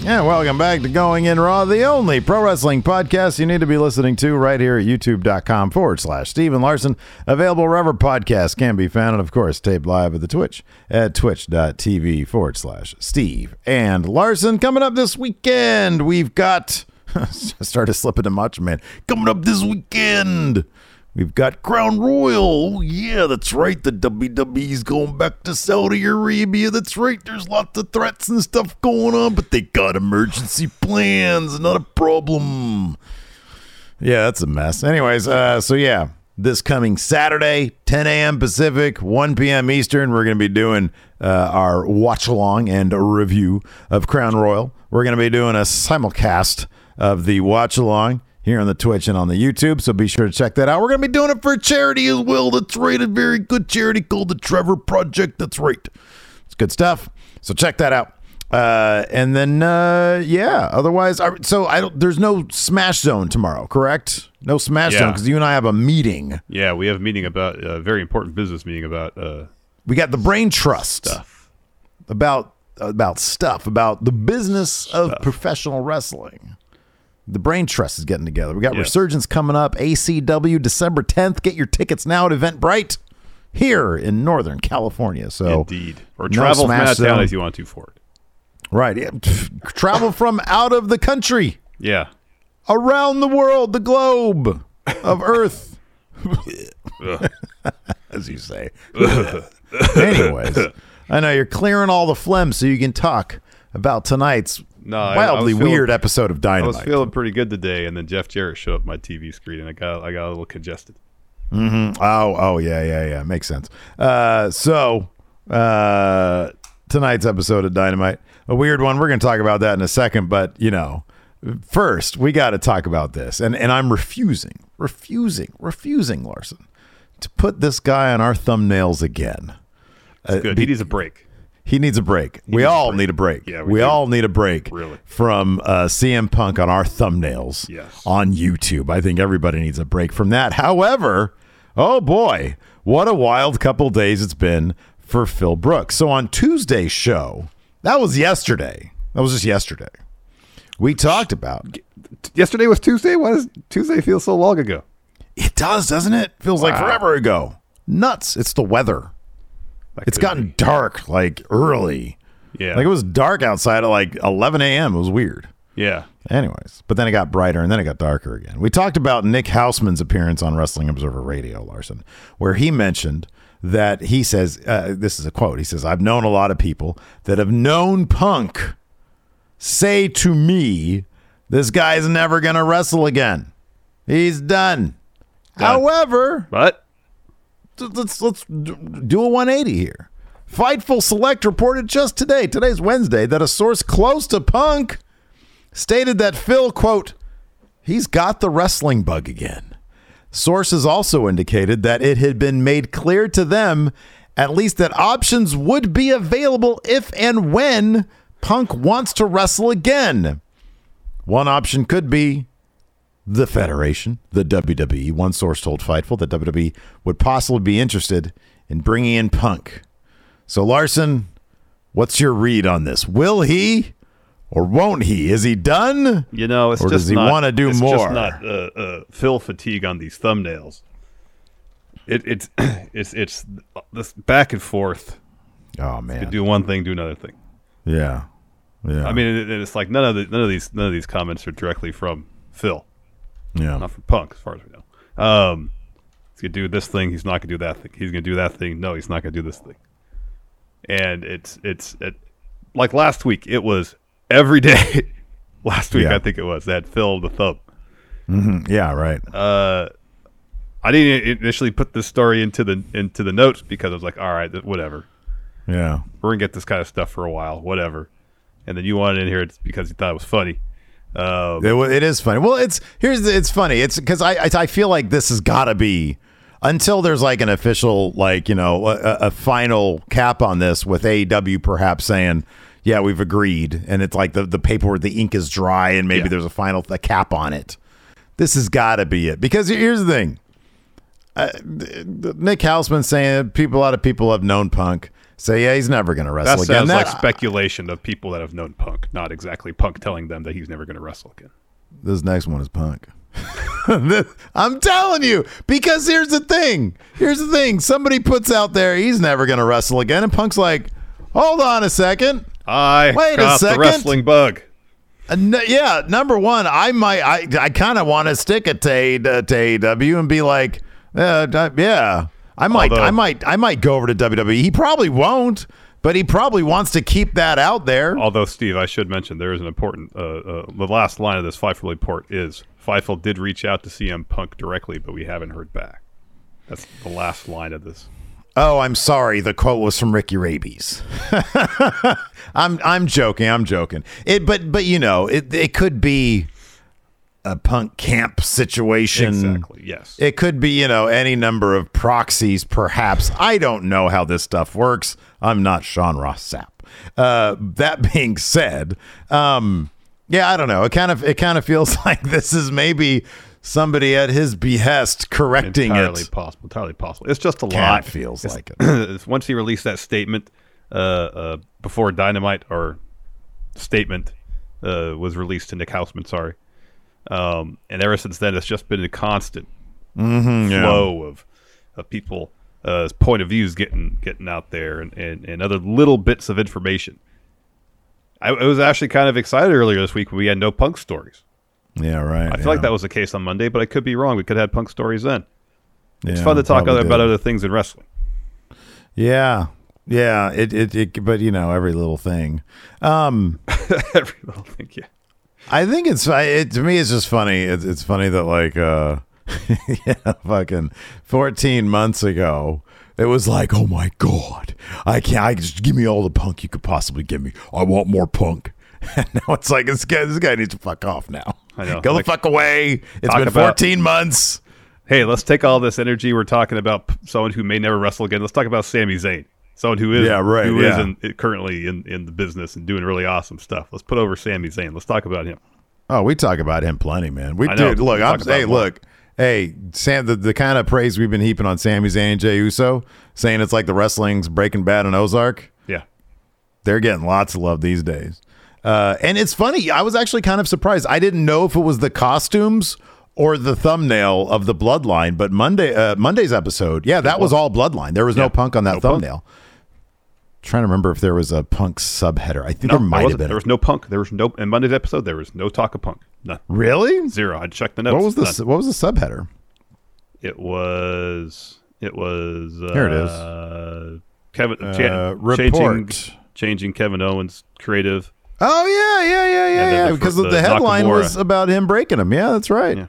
Yeah, welcome back to Going In Raw, the only pro wrestling podcast you need to be listening to right here at youtube.com forward slash Steven Larson. Available wherever podcasts can be found, and of course, taped live at the Twitch at twitch.tv forward slash Steve and Larson. Coming up this weekend, we've got. started slipping to Macho Man. Coming up this weekend. We've got Crown Royal. Oh, yeah, that's right. The WWE's going back to Saudi Arabia. That's right. There's lots of threats and stuff going on, but they got emergency plans. Not a problem. Yeah, that's a mess. Anyways, uh, so yeah, this coming Saturday, 10 a.m. Pacific, 1 p.m. Eastern, we're going to be doing uh, our watch along and review of Crown Royal. We're going to be doing a simulcast of the watch along here on the Twitch and on the YouTube. So be sure to check that out. We're going to be doing it for charity as well. That's right. A very good charity called the Trevor Project. That's right. It's good stuff. So check that out. Uh, and then, uh, yeah, otherwise, I, so I don't, there's no Smash Zone tomorrow, correct? No Smash Yeah. Zone because you and I have a meeting. Yeah, we have a meeting about a very important business meeting about uh, We got the Brain Trust stuff. about about stuff about the business of professional wrestling. The Brain Trust is getting together. We got Yes. Resurgence coming up, ACW December 10th. Get your tickets now at Eventbrite here in Northern California. So Indeed. Or no travel from out of town if you want to for it. right, yeah, travel from out of the country, Yeah. around the world, the globe of Earth, as you say. Anyways, I know you're clearing all the phlegm so you can talk about tonight's No, wildly feeling- weird episode of Dynamite. I was feeling pretty good today, and then Jeff Jarrett showed up my TV screen, and I got I got a little congested. Oh, oh yeah, yeah, yeah. Makes sense. Uh, so uh, tonight's episode of Dynamite, a weird one. We're going to talk about that in a second, but you know, first we got to talk about this, and and I'm refusing, refusing, refusing, Larson, to put this guy on our thumbnails again. Uh, Good. be- he needs a break. He needs a break. we needs a all break. need a break. Yeah, we, we all need a break. Really. From uh, CM Punk on our thumbnails Yes. on YouTube. I think everybody needs a break from that. However, oh boy, what a wild couple days it's been for Phil Brooks. So on Tuesday's show, that was yesterday. That was just yesterday. We talked about Yesterday was Tuesday. Why does Tuesday feel so long ago? it. Does doesn't it? Feels like forever ago. Nuts! It's the weather. It's gotten be. dark like early. yeah, Like it was dark outside at like 11 a.m. It was weird. yeah. Anyways, but then it got brighter and then it got darker again. We talked about Nick Hausman's appearance on Wrestling Observer Radio, Larson, where he mentioned that he says, uh, this is a quote, he says, I've known a lot of people that have known Punk say to me, this guy's never going to wrestle again. He's done. However, But let's let's do a 180 here. Fightful Select reported just today, today's Wednesday, that a source close to Punk stated that Phil, quote, he's got the wrestling bug again. Sources also indicated that it had been made clear to them at least that options would be available if and when Punk wants to wrestle again. One option could be the Federation, the WWE. One source told Fightful that WWE would possibly be interested in bringing in Punk. So, Larson, what's your read on this? Will he or won't he? Is he done? You know, it's Or just does he wanna do it's more? Just not uh, uh, Phil fatigue on these thumbnails. It, it's it's it's this back and forth. Oh man, do one thing, do another thing. yeah, yeah. I mean, it, it's like none of the, none of these none of these comments are directly from Phil, yeah, not from Punk, as far as we know. Um, he's gonna do this thing. He's not gonna do that thing. He's gonna do that thing. No, he's not gonna do this thing. And it's it's it, like last week. It was every day. last week, Yeah. I think it was that Phil the thumb. yeah, right. uh, I didn't initially put this story into the into the notes because I was like, all right, whatever. yeah, We're gonna get this kind of stuff for a while, whatever. And then you wanted in here because you thought it was funny. Um, It, it is funny. Well, it's here's the, it's funny. It's because I, I I feel like this has got to be until there's like an official like you know a, a- final cap on this with AEW perhaps saying yeah we've agreed and it's like the the paperwork the ink is dry and maybe Yeah. there's a final a cap on it. This has got to be it because here's the thing. Uh, Nick Hausman saying people a lot of people have known Punk say yeah he's never going to that wrestle again. sounds like speculation of people that have known Punk, not exactly Punk telling them that he's never going to wrestle again. This next one is punk. I'm telling you, because here's the thing. Here's the thing. Somebody puts out there he's never going to wrestle again, and Punk's like, hold on a second. I Wait a second. the wrestling bug. Uh, n- yeah, number one, I might, I, I kind of want to stick it to, A- to AEW and be like, uh, yeah, I might, Although- I might, I might go over to WWE. He probably won't, but he probably wants to keep that out there. Although Steve, I should mention there is an important. Uh, uh, the last line of this Fightful report is Fightful did reach out to CM Punk directly, but we haven't heard back. That's the last line of this. Oh, I'm sorry. The quote was from Ricky Rabies. I'm I'm joking. I'm joking. It, but but you know, it it could be a punk camp situation. Exactly. Yes. It could be you know any number of proxies, perhaps. I don't know how this stuff works. I'm not Sean Ross Sapp. Uh, that being said, um, yeah, I don't know. It kind of it kind of feels like this is maybe somebody at his behest correcting entirely it. possible. Entirely possible. It's just a lot. feels It's- like it. once he released that statement uh, uh, before Dynamite or statement uh, was released to Nick Hausman, sorry. Um, and ever since then, it's just been a constant Mm-hmm, yeah. flow of of people uh, point of views getting getting out there and, and, and other little bits of information. I, I was actually kind of excited earlier this week when we had no punk stories. Yeah, right. I feel like that was the case on Monday, but I could be wrong. We could have had punk stories then. It's Yeah, fun to talk other, about other things in wrestling. Yeah, yeah. It, it, it, but you know, every little thing. Um, Every little thing, yeah. I think it's it to me. It's just funny. It's, it's funny that like, uh, yeah, fucking fourteen months ago, it was like, oh my god, I can't. I just give me all the punk you could possibly give me. I want more punk. And now it's like this guy. This guy needs to fuck off now. I know. Go Like, the fuck away. It's been about- fourteen months. Hey, let's take all this energy we're talking about someone who may never wrestle again. Let's talk about Sami Zayn, someone who is Yeah, right, who yeah. in, currently in, in the business and doing really awesome stuff. Let's put over Sami Zayn. Let's talk about him. Oh, we talk about him plenty, man. We do. Look, I'm hey, more. look, hey, Sam. The, the kind of praise we've been heaping on Sami Zayn and Jey Uso, saying it's like the wrestling's Breaking Bad and Ozark. Yeah, They're getting lots of love these days. Uh, and it's funny. I was actually kind of surprised. I didn't know if it was the costumes or the thumbnail of the Bloodline, but Monday, uh, Monday's episode, yeah, that was all Bloodline. There was no Punk on that no Punk. Trying to remember if there was a Punk subheader. I think no, there might have been. There was no Punk. There was no in Monday's episode. There was no talk of Punk. None. really? Zero. I checked the notes. What was the None. what was the subheader? It was. It was. Uh, Here it is. Uh, Kevin. Uh, cha- report. Changing, changing Kevin Owens' creative. Oh yeah, yeah, yeah, yeah, yeah. the because the, the headline Nakamura. was about him breaking him. Yeah, that's right. Yeah.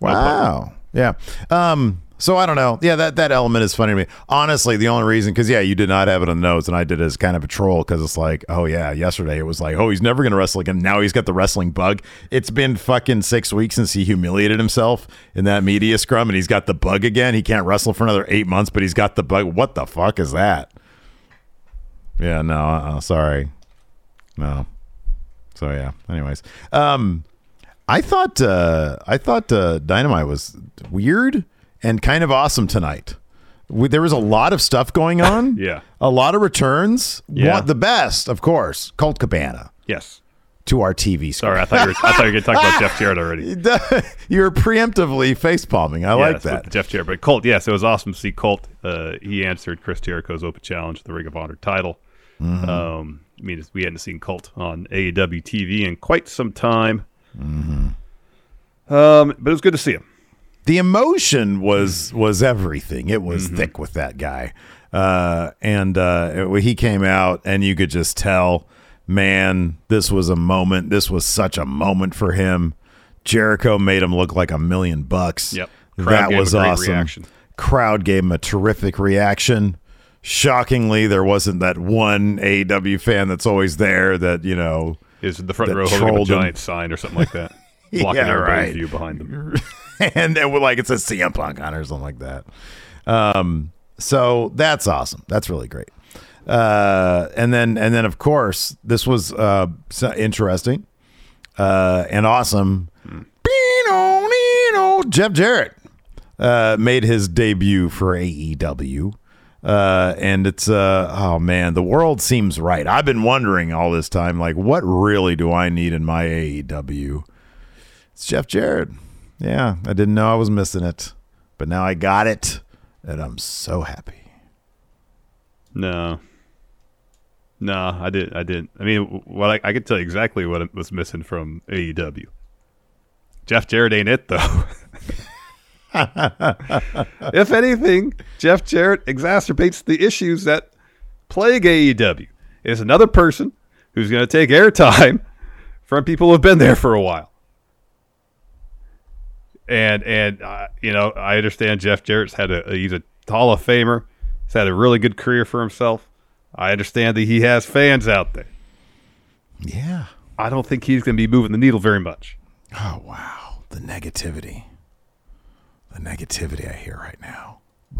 Wow. Yeah. Um. So I don't know. Yeah, that that element is funny to me. Honestly, the only reason because yeah, you did not have it on the notes, and I did it as kind of a troll because it's like, oh yeah, yesterday it was like, oh, he's never gonna wrestle again. Now he's got the wrestling bug. It's been fucking six weeks since he humiliated himself in that media scrum, and he's got the bug again. He can't wrestle for another eight months, but he's got the bug. What the fuck is that? Yeah. No. Uh. Sorry. No. So yeah. Anyways, um, I thought uh, I thought uh, Dynamite was weird and kind of awesome tonight. We, there was a lot of stuff going on. Yeah. A lot of returns. Yeah. One, the best, of course, Colt Cabana Yes. to our TV screen. Sorry, I thought you were, I thought you were going to talk about Jeff Jarrett already. You're preemptively face palming. I like that. Jeff Jarrett, but Colt. Yes, it was awesome to see Colt. Uh, he answered Chris Jericho's open challenge, for the Ring of Honor title. Mm-hmm. Um, I mean, we hadn't seen Colt on AEW TV in quite some time. Mm-hmm. Um, but it was good to see him. The emotion was was everything. It was thick with that guy, uh, and uh, when he came out, and you could just tell, man, this was a moment. This was such a moment for him. Jericho made him look like a million bucks. Yep. Crowd that was awesome. reaction. Crowd gave him a terrific reaction. Shockingly, there wasn't that one AEW fan that's always there that you know. Is the front row holding a giant sign or something like that, blocking Yeah, everybody's right. view behind them? and would like it says CM Punk on it or something like that. Um, so that's awesome. That's really great. Uh, and then and then of course this was uh interesting uh and awesome. Nino. Jeff Jarrett uh made his debut for AEW. Uh, and it's uh oh man, the world seems right. I've been wondering all this time, like, what really do I need in my AEW? It's Jeff Jarrett. Yeah, I didn't know I was missing it, but now I got it, and I'm so happy. No. No, I didn't. I didn't. I mean, what I, I could tell you exactly what was missing from AEW. Jeff Jarrett ain't it though. if anything, Jeff Jarrett exacerbates the issues that plague AEW. Is another person who's going to take airtime from people who have been there for a while. And and uh, you know, I understand Jeff Jarrett's had a he's a Hall of Famer. He's had a really good career for himself. I understand that he has fans out there. Yeah. I don't think he's going to be moving the needle very much. Oh wow, the negativity, the negativity I hear right now.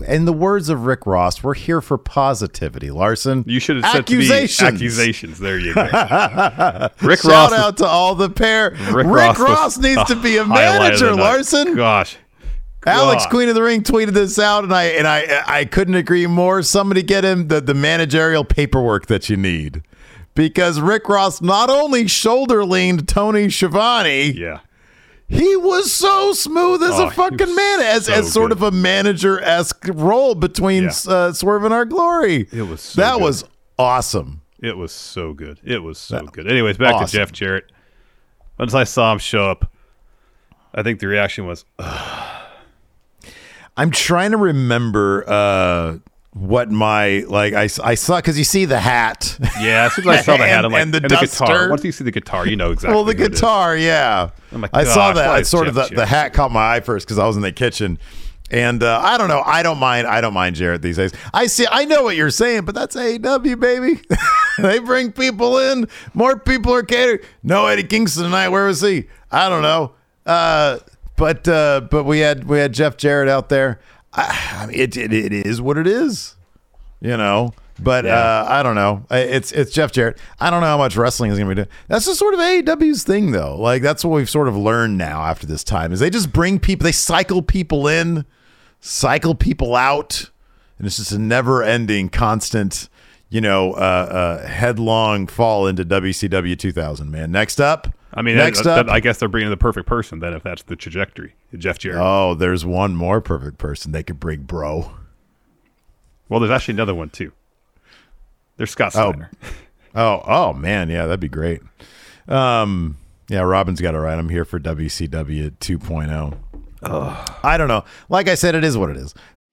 In the words of Rick Ross, we're here for positivity. Larson, You should have said to me accusations. accusations. There you go. Rick Shout Ross. out to all the pair. Rick, Ross, Ross, needs to be a manager. Larson, Gosh. Alex God. Queen of the Ring tweeted this out, and I and I I couldn't agree more. Somebody get him the, the managerial paperwork that you need, because Rick Ross not only shoulder leaned Tony Schiavone, Yeah. He was so smooth as Oh, a fucking man, as so as sort good. of a manager esque role between Yeah. uh, Swerve and Our Glory. It was so that good. was awesome. It was so good. It was so good. Anyways, back Awesome. to Jeff Jarrett. Once I saw him show up, I think the reaction was, I'm trying to remember uh, what my like I, I saw because you see the hat. yeah. As soon as I saw the hat, And- I'm like, and the guitar. duster. Once you see the guitar, you know exactly. well, the who it is. guitar, yeah. Oh my I saw that. is sort of the, Jeff the hat caught my eye first because I was in the kitchen. And uh, I don't know. I don't mind. I don't mind Jarrett these days. I see. I know what you're saying, but that's AEW, baby. they bring people in. More people are catered. No Eddie Kingston tonight. Where was he? I don't know. Uh, but uh, but we had we had Jeff Jarrett out there. I, it, it it is what it is, you know. But Yeah. uh, I don't know. It's it's Jeff Jarrett. I don't know how much wrestling is going to be doing. That's just sort of AEW's thing, though. Like that's what we've sort of learned now after this time is they just bring people, they cycle people in, cycle people out, and it's just a never-ending, constant, you know, uh, uh, headlong fall into WCW 2000. Man, next up. I mean, next that- up. that- I guess they're bringing the perfect person then, if that's the trajectory. Jeff Jarrett. oh, there's one more perfect person they could bring, bro. well, there's actually another one too. There's Scott Oh. Steiner. Oh, oh man, yeah, that'd be great. Um, yeah, Robin's got it right. I'm here for WCW 2.0. I don't know. Like I said, it is what it is.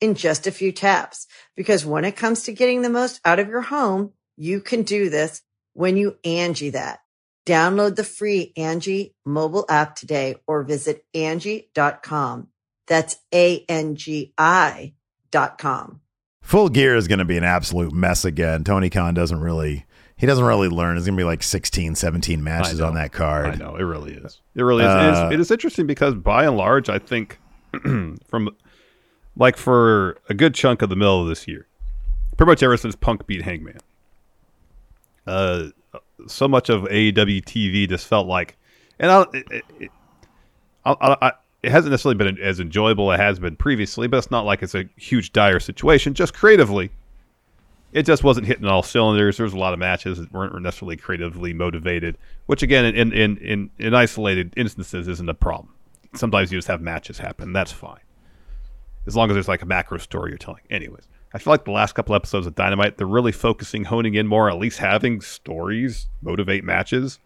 in just a few taps. Because when it comes to getting the most out of your home, you can do this when you Angi that. Download the free Angi mobile app today or visit Angi.com. That's A-N-G-I dot com. Full Gear is going to be an absolute mess again. Tony Khan doesn't really he doesn't really learn. There's going to be like 16, 17 matches on that card. I know it really is. It really is. it, is uh, it is interesting because by and large, I think from like for a good chunk of the middle of this year, pretty much ever since Punk beat Hangman, uh, so much of AEW TV just felt like, and I, it, it, I, I, it hasn't necessarily been as enjoyable as it has been previously, but it's not like it's a huge dire situation. Just creatively, it just wasn't hitting all cylinders. There was a lot of matches that weren't necessarily creatively motivated, which again, in in in, in isolated instances, isn't a problem. Sometimes you just have matches happen. That's fine, as long as there's like a macro story you're telling. Anyways, I feel like the last couple episodes of Dynamite, they're really focusing, honing in more, at least having stories motivate matches,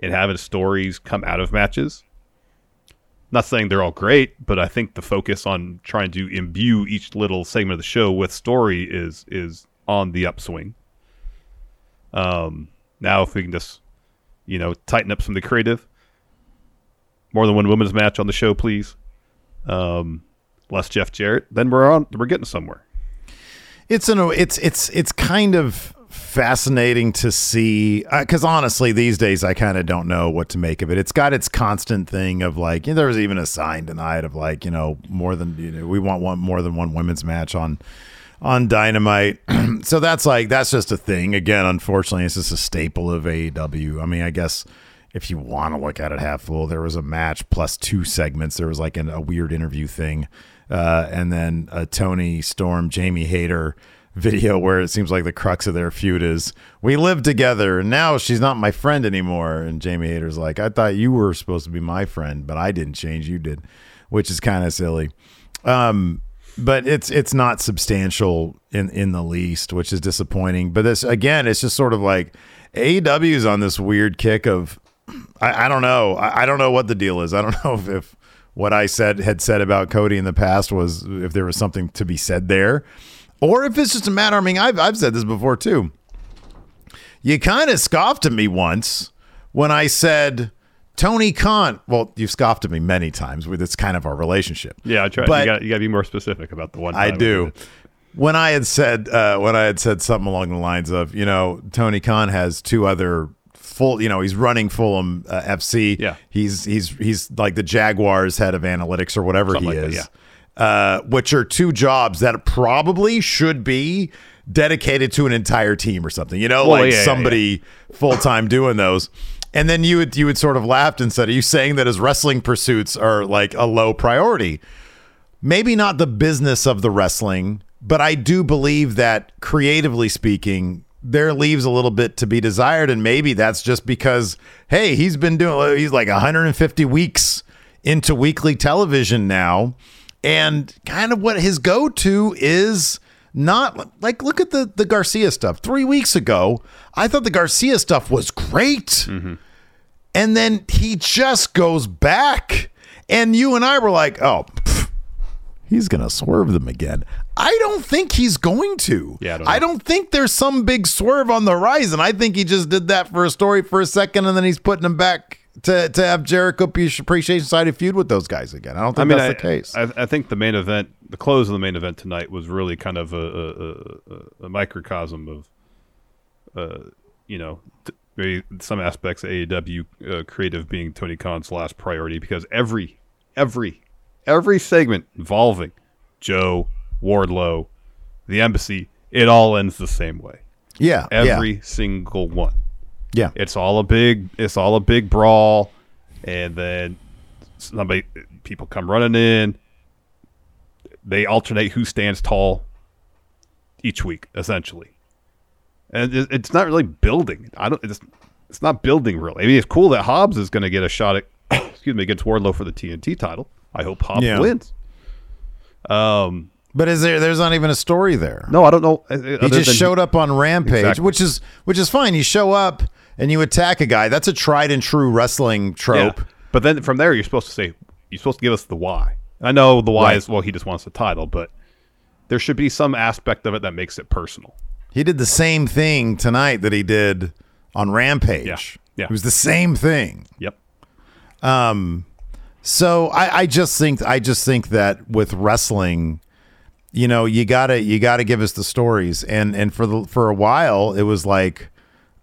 and having stories come out of matches. Not saying they're all great, but I think the focus on trying to imbue each little segment of the show with story is is on the upswing. Um, now if we can just, you know, tighten up some of the creative, more than one women's match on the show, please. Um, less Jeff Jarrett, then we're on. We're getting somewhere. It's an it's it's it's kind of fascinating to see because uh, honestly these days i kind of don't know what to make of it it's got its constant thing of like you know, there was even a sign tonight of like you know more than you know we want one more than one women's match on on Dynamite. so that's like that's just a thing. Again, unfortunately, it's just a staple of AEW. I mean, I guess if you want to look at it half full, there was a match plus two segments. There was like an, a weird interview thing, uh, and then a Toni Storm, Jamie Hayter video where it seems like the crux of their feud is we lived together and now she's not my friend anymore. And Jamie Hayter's like, I thought you were supposed to be my friend, but I didn't change. You did, which is kind of silly. Um, but it's it's not substantial in in the least, which is disappointing. But this again, it's just sort of like AEW is on this weird kick of I, I don't know, I, I, don't know what the deal is. I don't know if, if what I said had said about Cody in the past was if there was something to be said there, or if it's just a matter. I mean, I've I've said this before too. You kind of scoffed at me once when I said Tony Khan. Well, you've scoffed at me many times. With it's kind of our relationship. Yeah, I try. But you got you got to be more specific about the one. I do. When I had said uh, when I had said something along the lines of, you know, Tony Khan has two other full, you know, he's running Fulham uh, FC. Yeah, he's he's he's like the Jaguars head of analytics or whatever something he like is. That, yeah. Uh, which are two jobs that probably should be dedicated to an entire team or something. You know, well, like yeah, somebody yeah. full time doing those. And then you would you would sort of laughed and said, "Are you saying that his wrestling pursuits are like a low priority?" Maybe not the business of the wrestling, but I do believe that creatively speaking, there leaves a little bit to be desired and maybe that's just because hey, he's been doing he's like 150 weeks into weekly television now and kind of what his go-to is not like look at the the Garcia stuff. 3 weeks ago, I thought the Garcia stuff was great. Mm-hmm. And then he just goes back and you and I were like, "Oh, pff, he's going to swerve them again." I don't think he's going to. Yeah, I don't, I don't, think there's some big swerve on the horizon. I think he just did that for a story for a second, and then he's putting him back to to have Jericho Appreciation Society feud with those guys again. I don't think I mean, that's I, the case. I, I, think the main event, the close of the main event tonight, was really kind of a, a, a, a microcosm of, uh, you know, t- some aspects of AEW uh, creative being Tony Khan's last priority because every, every, every segment involving Joe Wardlow, the embassy, it all ends the same way. Yeah, every yeah. single one. Yeah, it's all a big it's all a big brawl, and then somebody people come running in. They alternate who stands tall each week, essentially, and it's not really building. I don't. It's it's not building really. I mean, it's cool that Hobbs is going to get a shot at excuse me against Wardlow for the TNT title. I hope Hobbs yeah. wins. Um, But is there? There's not even a story there. No, I don't know. uh, he just showed up on Rampage, Exactly. which is which is fine. You show up and you attack a guy. That's a tried and true wrestling trope. Yeah. But then from there, you're supposed to say you're supposed to give us the why. I know the why Right. is well, he just wants the title, but there should be some aspect of it that makes it personal. He did the same thing tonight that he did on Rampage. Yeah. Yeah. It was the same thing. Yep. Um. So I, I just think I just think that with wrestling, you know, you gotta you gotta give us the stories. And and for the for a while it was like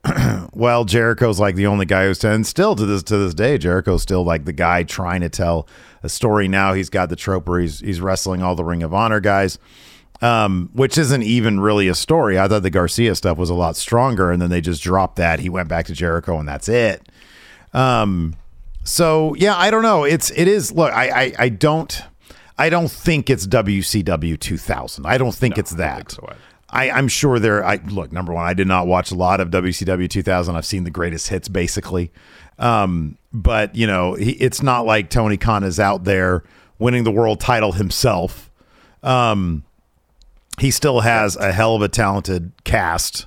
well, Jericho's like the only guy who's and still to this to this day, Jericho's still like the guy trying to tell a story now. He's got the trope where he's he's wrestling all the Ring of Honor guys. Um, which isn't even really a story. I thought the Garcia stuff was a lot stronger, and then they just dropped that. He went back to Jericho, and that's it. Um, so yeah, I don't know. It's it is. Look, I I, I don't I don't think it's WCW 2000. I don't think it's that. don't think so. I, I'm sure there. I look. Number one, I did not watch a lot of WCW 2000. I've seen the greatest hits, basically. Um, but you know, he, it's not like Tony Khan is out there winning the world title himself. Um, he still has a hell of a talented cast.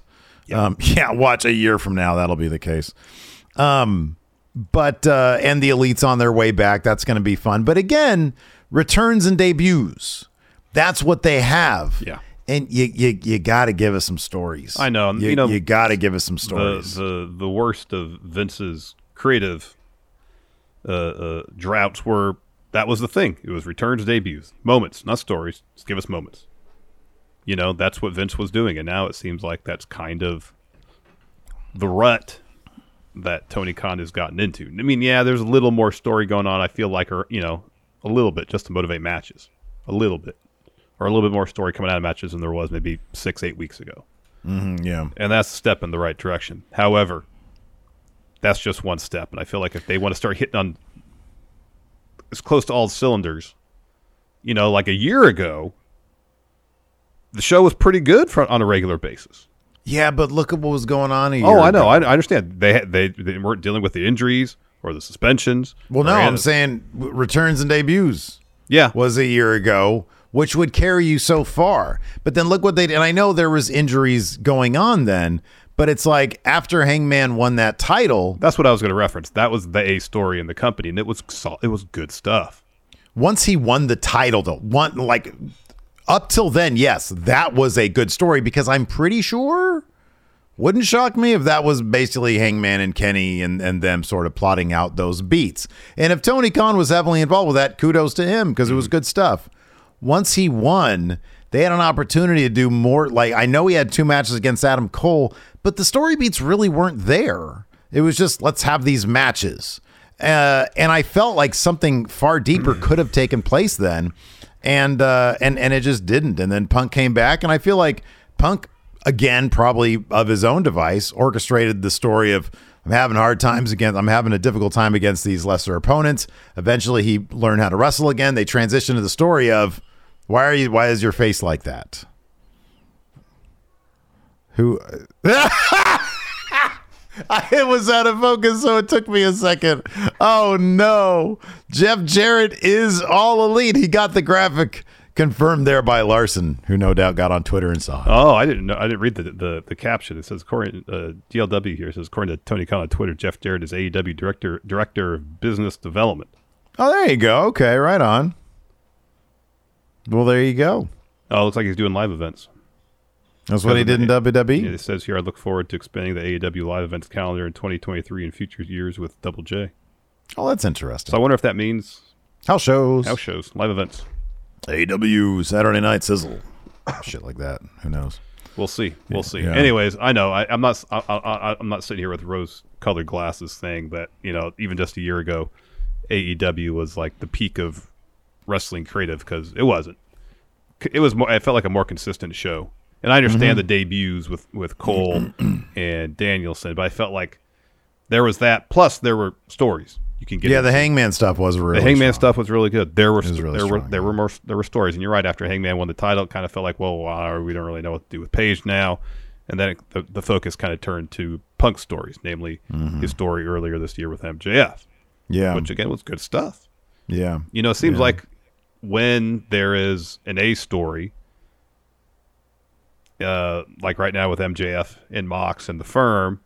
Um, yeah, watch a year from now, that'll be the case. Um, but uh, and the elites on their way back. That's going to be fun. But again, returns and debuts. That's what they have. Yeah. And you you, you got to give us some stories. I know, You, you know, you got to give us some The, stories. the the worst of Vince's creative uh, uh, droughts were that was the thing. It was returns, debuts, moments, not stories. Just give us moments. You know, that's what Vince was doing, and now it seems like that's kind of the rut that Tony Khan has gotten into. I mean, yeah, there's a little more story going on. I feel like, or you know, a little bit just to motivate matches, a little bit, or a little bit more story coming out of matches than there was maybe six, eight weeks ago Mm, yeah. and that's a step in the right direction. However, that's just one step, and I feel like if they want to start hitting on as close to all cylinders, you know, like a year ago, the show was pretty good for, on a regular basis. Yeah, but look at what was going on. A oh, year Oh, I know. I, I understand. They had- they they weren't dealing with the injuries or the suspensions. well, no, I'm saying returns and debuts. yeah, was a year ago, which would carry you so far. But then look what they did. And I know there was injuries going on then, but it's like after Hangman won that title, that's what I was going to reference. That was the A story in the company, and it was it was good stuff. once he won the title though, one like up till then, yes, that was a good story because I'm pretty sure wouldn't shock me if that was basically Hangman and Kenny and, and them sort of plotting out those beats. And if Tony Khan was heavily involved with that, kudos to him because it was good stuff. Once he won, they had an opportunity to do more. Like, I know he had two matches against Adam Cole, but the story beats really weren't there. It was just, let's have these matches. Uh, and I felt like something far deeper could have taken place then. And, uh, and, and it just didn't. And then Punk came back, and I feel like Punk again, probably of his own device, orchestrated the story of I'm having hard times against, I'm having a difficult time against these lesser opponents. Eventually, he learned how to wrestle again. They transitioned to the story of why are you, why is your face like that? Who? it was out of focus, so it took me a second. Oh no, Jeff Jarrett is all elite. He got the graphic confirmed there by Larson, who no doubt got on Twitter and saw it. Oh, I didn't know. I didn't read the the, the caption. It says according uh, DLW here says according to Tony Khan on Twitter, Jeff Jarrett is AEW director director of business development. Oh, there you go. Okay, right on. Well, there you go. Oh, looks like he's doing live events. That's what he did in? WWE. Yeah, it says here, I look forward to expanding the AEW live events calendar in 2023 and future years with Double J. Oh, that's interesting. So. I wonder if that means House shows. house shows, live events. AEW Saturday Night Sizzle. Shit like that. Who knows? We'll see. We'll see. Yeah. Anyways, I know I, I'm not. I, I, I'm not sitting here with rose-colored glasses saying that you know even just a year ago, AEW was like the peak of wrestling creative because it wasn't. It was more. It felt like a more consistent show, and I understand mm-hmm. the debuts with with Cole and Danielson, but I felt like there was that. Plus, there were stories you can get. Yeah, into. the Hangman stuff was really The Hangman strong. stuff was really good. There were really there were strong, there were more there were stories, and you're right. After Hangman won the title, it kind of felt like, well, wow, we don't really know what to do with Page now, and then it, the the focus kind of turned to Punk stories, namely mm-hmm. his story earlier this year with MJF, Yeah, which again was good stuff. yeah. You know, it seems Yeah. like when there is an A story, uh, like right now with MJF and Mox and the firm,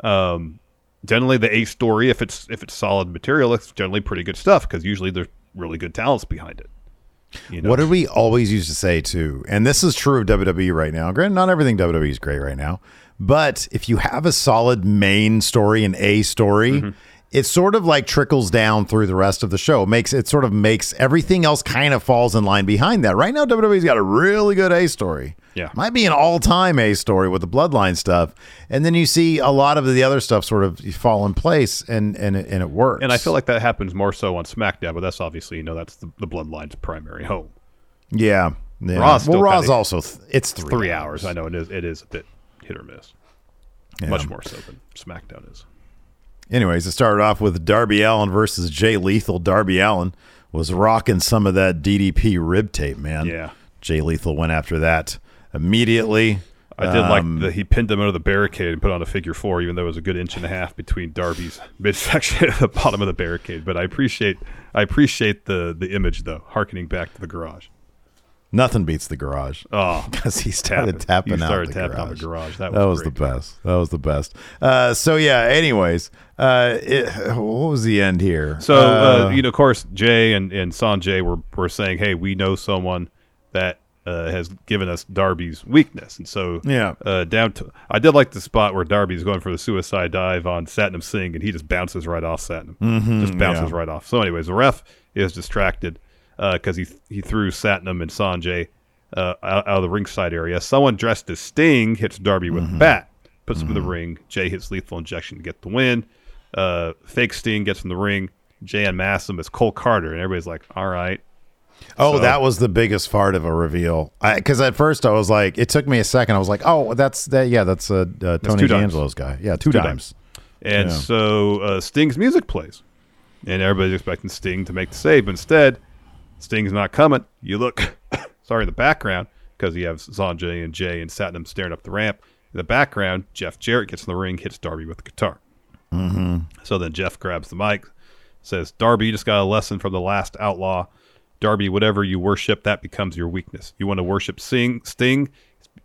um, generally the A story, if it's if it's solid material, it's generally pretty good stuff because usually there's really good talents behind it. You know? What did we always used to say too? And this is true of WWE right now. Granted, not everything WWE is great right now, but if you have a solid main story and a story, Mm-hmm. It sort of like trickles down through the rest of the show. It makes it sort of makes everything else kind of falls in line behind that. Right now, WWE's got a really good A story. Yeah. might be an all-time A story with the Bloodline stuff, and then you see a lot of the other stuff sort of fall in place, and and it, and it works. And I feel like that happens more so on SmackDown, but that's obviously you know that's the, the Bloodline's primary home. yeah, yeah. Raw's well, Raw's also th- it's three, Three hours. I know it is. It is a bit hit or miss. Yeah. Much more so than SmackDown is. Anyways, it started off with Darby Allin versus Jay Lethal. Darby Allin was rocking some of that DDP rib tape, man. Yeah. Jay Lethal went after that immediately. I did Um, like that he pinned him under the barricade and put on a figure four, even though it was a good inch and a half between Darby's midsection and the bottom of the barricade. But I appreciate I appreciate the the image though, harkening back to the garage. Nothing beats the garage. Oh, because he started tapping. He out started the tapping garage. out the garage. That That was was the best. That was the best. Uh, so yeah. Anyways, uh, it, what was the end here? So uh, you know, of course, Jay and and Sonjay were were saying, "Hey, we know someone that uh, has given us Darby's weakness," and so Yeah. uh, down to I did like the spot where Darby's going for the suicide dive on Satnam Singh, and he just bounces right off Satnam, just bounces Mm-hmm, yeah. right off. So, anyways, the ref is distracted because he he threw Satnam and Sonjay uh, out, out of the ringside area. Someone dressed as Sting hits Darby with Mm-hmm. a bat, puts him in the ring. Jay hits lethal injection to get the win. Uh, fake Sting gets in the ring. Jay unmasks him as Cole Karter, and everybody's like, "All right." Oh, So- that was the biggest fart of a reveal. Because at first I was like, it took me a second. I was like, oh, that's that. Yeah, that's uh, uh, Tony. D'Angelo's guy. Yeah, two, Two dimes. And Yeah. so uh, Sting's music plays, and everybody's expecting Sting to make the save. But instead, Sting's not coming. You look, sorry, the background because you have Sonjay and Jay and Satnam staring up the ramp. In the background, Jeff Jarrett gets in the ring, hits Darby with the guitar. Mm-hmm. So then Jeff grabs the mic, says, "Darby, you just got a lesson from the last outlaw. Darby, whatever you worship, that becomes your weakness. You want to worship Sting, Sting.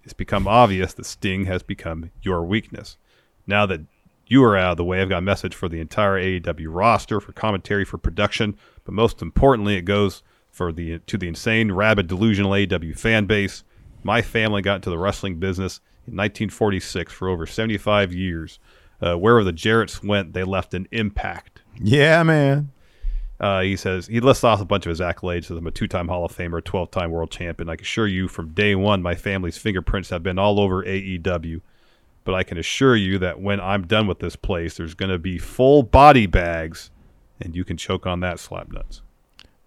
It's become obvious that Sting has become your weakness. Now that you are out of the way, I've got a message for the entire AEW roster, for commentary, for production, but most importantly, it goes for the to the insane, rabid, delusional AEW fan base. My family got into the wrestling business in 1946 for over 75 years. Uh, wherever the Jarretts went, they left an impact. Yeah, man. Uh, he says he lists off a bunch of his accolades. Says I'm a two-time Hall of Famer, 12-time World Champion. I can assure you, from day one, my family's fingerprints have been all over AEW. But I can assure you that when I'm done with this place, there's going to be full body bags, and you can choke on that slap nuts.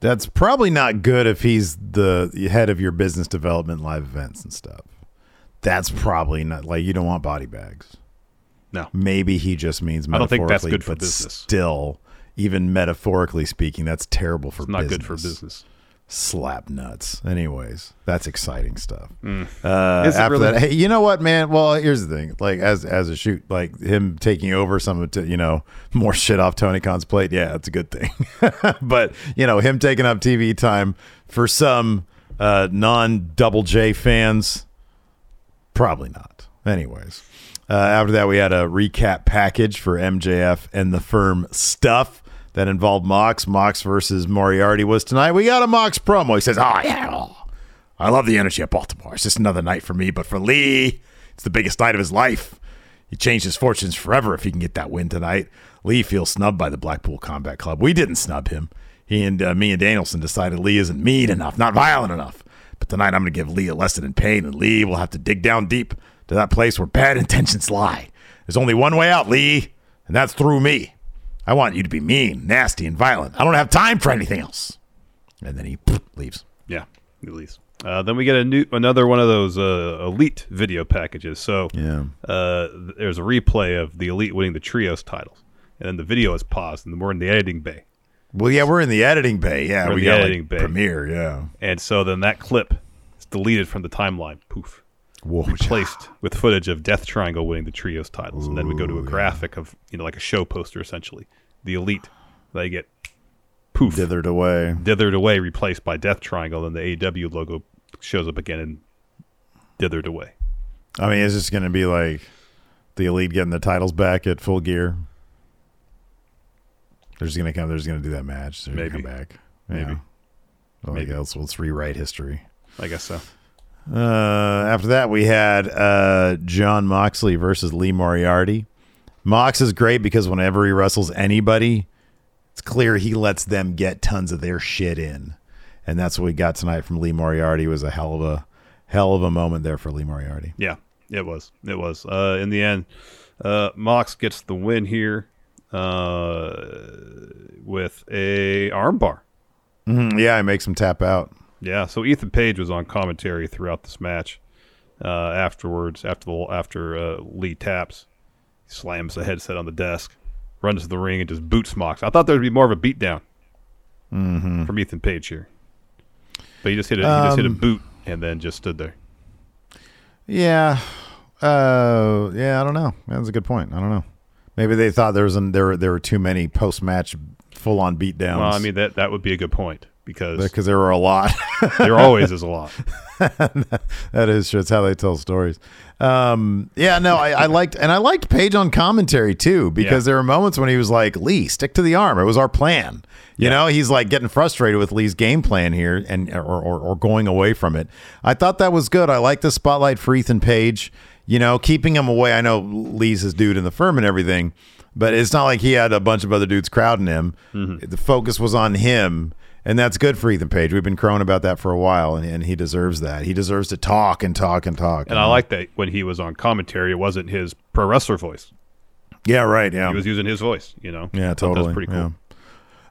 That's probably not good if he's the head of your business development live events and stuff. That's probably not like you don't want body bags. No, Maybe he just means I don't think that's metaphorically, good for but business. Still, even metaphorically speaking, that's terrible for it's not business. good for business. Slap nuts. Anyways, that's exciting stuff. Uh, Mm. It after really? that, hey, you know what, man? Well, here's the thing. Like as as a shoot, like him taking over some of t- you know more shit off Tony Khan's plate. Yeah, that's a good thing. but you know him taking up TV time for some uh, non Double J fans, probably not. Anyways. Uh, after that, we had a recap package for MJF and the firm stuff that involved Mox. Mox versus Moriarty was tonight. We got a Mox promo. He says, Oh, yeah. I love the energy of Baltimore. It's just another night for me. But for Lee, it's the biggest night of his life. He changed his fortunes forever if he can get that win tonight. Lee feels snubbed by the Blackpool Combat Club. We didn't snub him. He and uh, me and Danielson decided Lee isn't mean enough, not violent enough. But tonight I'm going to give Lee a lesson in pain, and Lee will have to dig down deep to that place where bad intentions lie. There's only one way out, Lee, and that's through me. I want you to be mean, nasty, and violent. I don't have time for anything else. And then he leaves. Yeah, he leaves. Uh, then we get a new another one of those uh, elite video packages. So Yeah. uh, there's a replay of the elite winning the trios titles, and then the video is paused, and we're in the editing bay. Well, yeah, we're in the editing bay. Yeah, We're we got editing like bay. Premiere. Yeah. And so then that clip is deleted from the timeline. Poof. Whoa. Replaced with footage of Death Triangle winning the trios titles, and then we go to a graphic of you know like a show poster essentially. The elite, they get poof, Dithered away. dithered away, replaced by Death Triangle. and the AEW logo shows up again and dithered away. I mean, is this going to be like the elite getting the titles back at full gear? They're just going to come. They're just going to do that match. They're Maybe. come back. Maybe. Yeah. Well, Maybe. Guess let's rewrite history. I guess so. Uh, after that, we had uh, Jon Moxley versus Lee Moriarty. Mox is great because whenever he wrestles anybody, it's clear he lets them get tons of their shit in, and that's what we got tonight from Lee Moriarty. It was a hell of a hell of a moment there for Lee Moriarty. Yeah, it was. It was. Uh, in the end, uh, Mox gets the win here uh, with a armbar. Mhm, Yeah, he makes him tap out. Yeah, so Ethan Page was on commentary throughout this match. Uh, afterwards, after the after uh, Lee taps, slams the headset on the desk, runs to the ring, and just boots Mox. I thought there would be more of a beatdown from Ethan Page here, but he just hit a, he just hit a Um, boot and then just stood there. Yeah, uh, yeah. I don't know. That's a good point. I don't know. Maybe they thought there was an, there were there were too many post match full on beatdowns. Well, I mean that that would be a good point because because there were a lot. there always is a lot. that is true. It's how they tell stories. Um, yeah, no, I, I liked and I liked Page on commentary too because Yeah. there were moments when he was like, "Lee, stick to the arm. It was our plan." You know, he's like getting frustrated with Lee's game plan here and or, or or going away from it. I thought that was good. I like the spotlight for Ethan Page. You know, keeping him away. I know Lee's his dude in the firm and everything, but it's not like he had a bunch of other dudes crowding him. Mm-hmm. The focus was on him. And that's good for Ethan Page. We've been crowing about that for a while, and, and he deserves that. He deserves to talk and talk and talk. And I like that when he was on commentary, it wasn't his pro wrestler voice. yeah, right. Yeah, He was using his voice. You know. yeah, totally. That's pretty cool. yeah.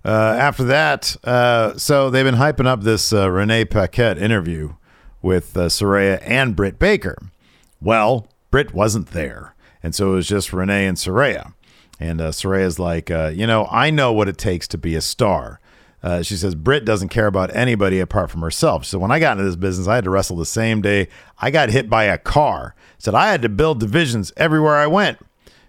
Uh, after that, uh, so they've been hyping up this uh, Renee Paquette interview with uh, Saraya and Britt Baker. Well, Britt wasn't there, and so it was just Renee and Saraya. And uh, Saraya's like, uh, you know, I know what it takes to be a star. Uh, she says Britt doesn't care about anybody apart from herself. So when I got into this business, I had to wrestle the same day I got hit by a car. Said I had to build divisions everywhere I went.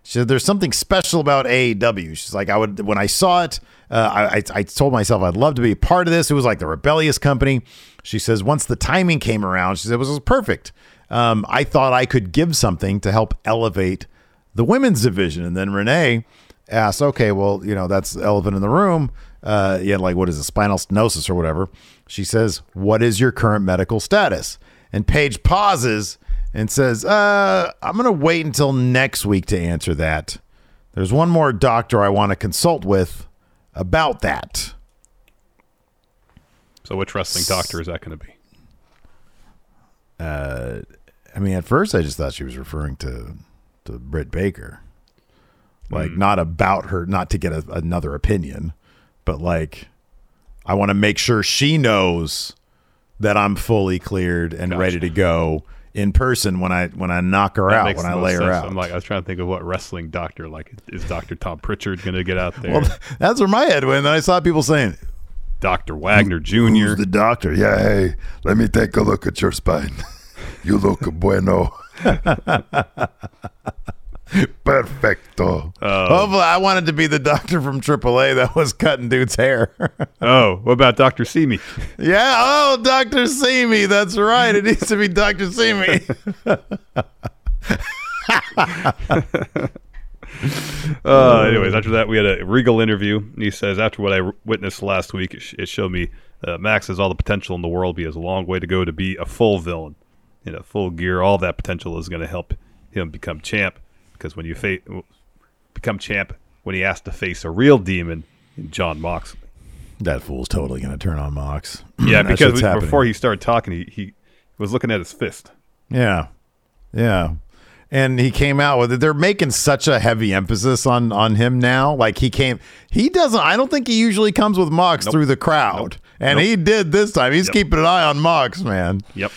She said, "There's something special about AEW." She's like, "I would when I saw it, uh, I, I told myself I'd love to be a part of this. It was like the rebellious company." She says, "Once the timing came around, she said it was perfect. Um, I thought I could give something to help elevate the women's division." And then Renee asked, "Okay, well, you know that's the elephant in the room. Uh, yeah, like what is it, spinal stenosis or whatever?" She says, "What is your current medical status?" And Paige pauses and says, uh, I'm going to wait until next week to answer that. There's one more doctor I want to consult with about that. So which wrestling doctor is that going to be? Uh, I mean, at first I just thought she was referring to, to Britt Baker. Like, not about her, not to get a, another opinion, but like, I want to make sure she knows that I'm fully cleared and Gotcha. ready to go in person when I when I knock her That out, when I lay most her sense. out. I'm like, I was trying to think of what wrestling doctor. Like, is Doctor Tom Prichard going to get out there? well, that's where my head went. And I saw people saying, Doctor Wagner Jr. Who's the doctor? Yeah, hey, let me take a look at your spine. You look bueno. Perfecto. Hopefully, I wanted to be the doctor from AAA that was cutting dude's hair. Oh, what about Doctor Simi? yeah, oh, Doctor Simi. That's right. It needs to be Doctor Simi. Uh, anyways, after that, we had a Regal interview. And he says, after what I witnessed last week, it, sh- it showed me uh, Max has all the potential in the world. But he has a long way to go to be a full villain. In a full gear, all that potential is going to help him become champ. Because when you fa- become champ, when he has to face a real demon, in Jon Moxley. that fool's totally going to turn on Mox. Yeah, because we, before he started talking, he, he was looking at his fist. Yeah. Yeah. And he came out with it. They're making such a heavy emphasis on on him now. Like he came he doesn't I don't think he usually comes with Mox through the crowd. And Nope. he did this time. He's Yep. keeping an eye on Mox, man. Yep.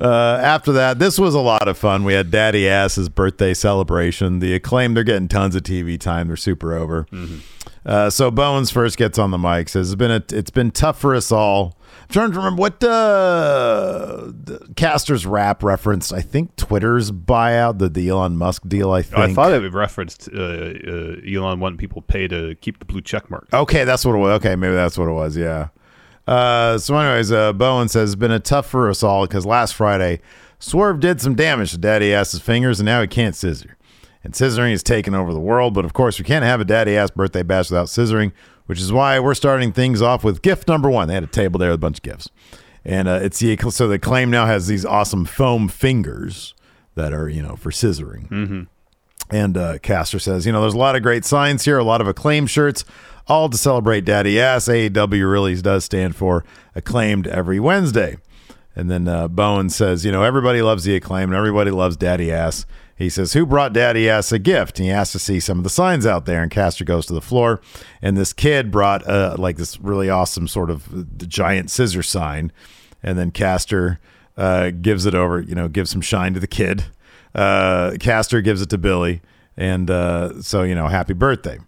Uh, after that, this was a lot of fun. We had Daddy Ass's birthday celebration. The acclaim, they're getting tons of TV time. They're super over. Uh, so Bones first gets on the mic. Says it's been a, it's been tough for us all. I'm trying to remember what uh, the Caster's rap referenced. I think Twitter's buyout, the, the Elon Musk deal. I think. I thought it referenced uh, uh, Elon wanting people to pay to keep the blue check mark. Okay, that's what it was. Okay, maybe that's what it was. Yeah. Uh, so, anyways, uh, Bowen says it's been a tough for us all because last Friday, Swerve did some damage to Daddy Ass's fingers, and now he can't scissor. And scissoring has taken over the world, but of course, we can't have a Daddy Ass birthday bash without scissoring, which is why we're starting things off with gift number one. They had a table there with a bunch of gifts, and uh, it's the so the claim now has these awesome foam fingers that are you know for scissoring. And uh, Caster says, you know, there's a lot of great signs here, a lot of acclaimed shirts, all to celebrate Daddy Ass. AEW really does stand for acclaimed every Wednesday. And then uh, Bowen says, you know, everybody loves the acclaim and everybody loves Daddy Ass. He says, Who brought Daddy Ass a gift? And he asks to see some of the signs out there. And Caster goes to the floor. And this kid brought uh, like this really awesome sort of uh, giant scissor sign. And then Caster uh, gives it over, you know, gives some shine to the kid. Uh, Caster gives it to Billy. And uh, so, you know, happy birthday.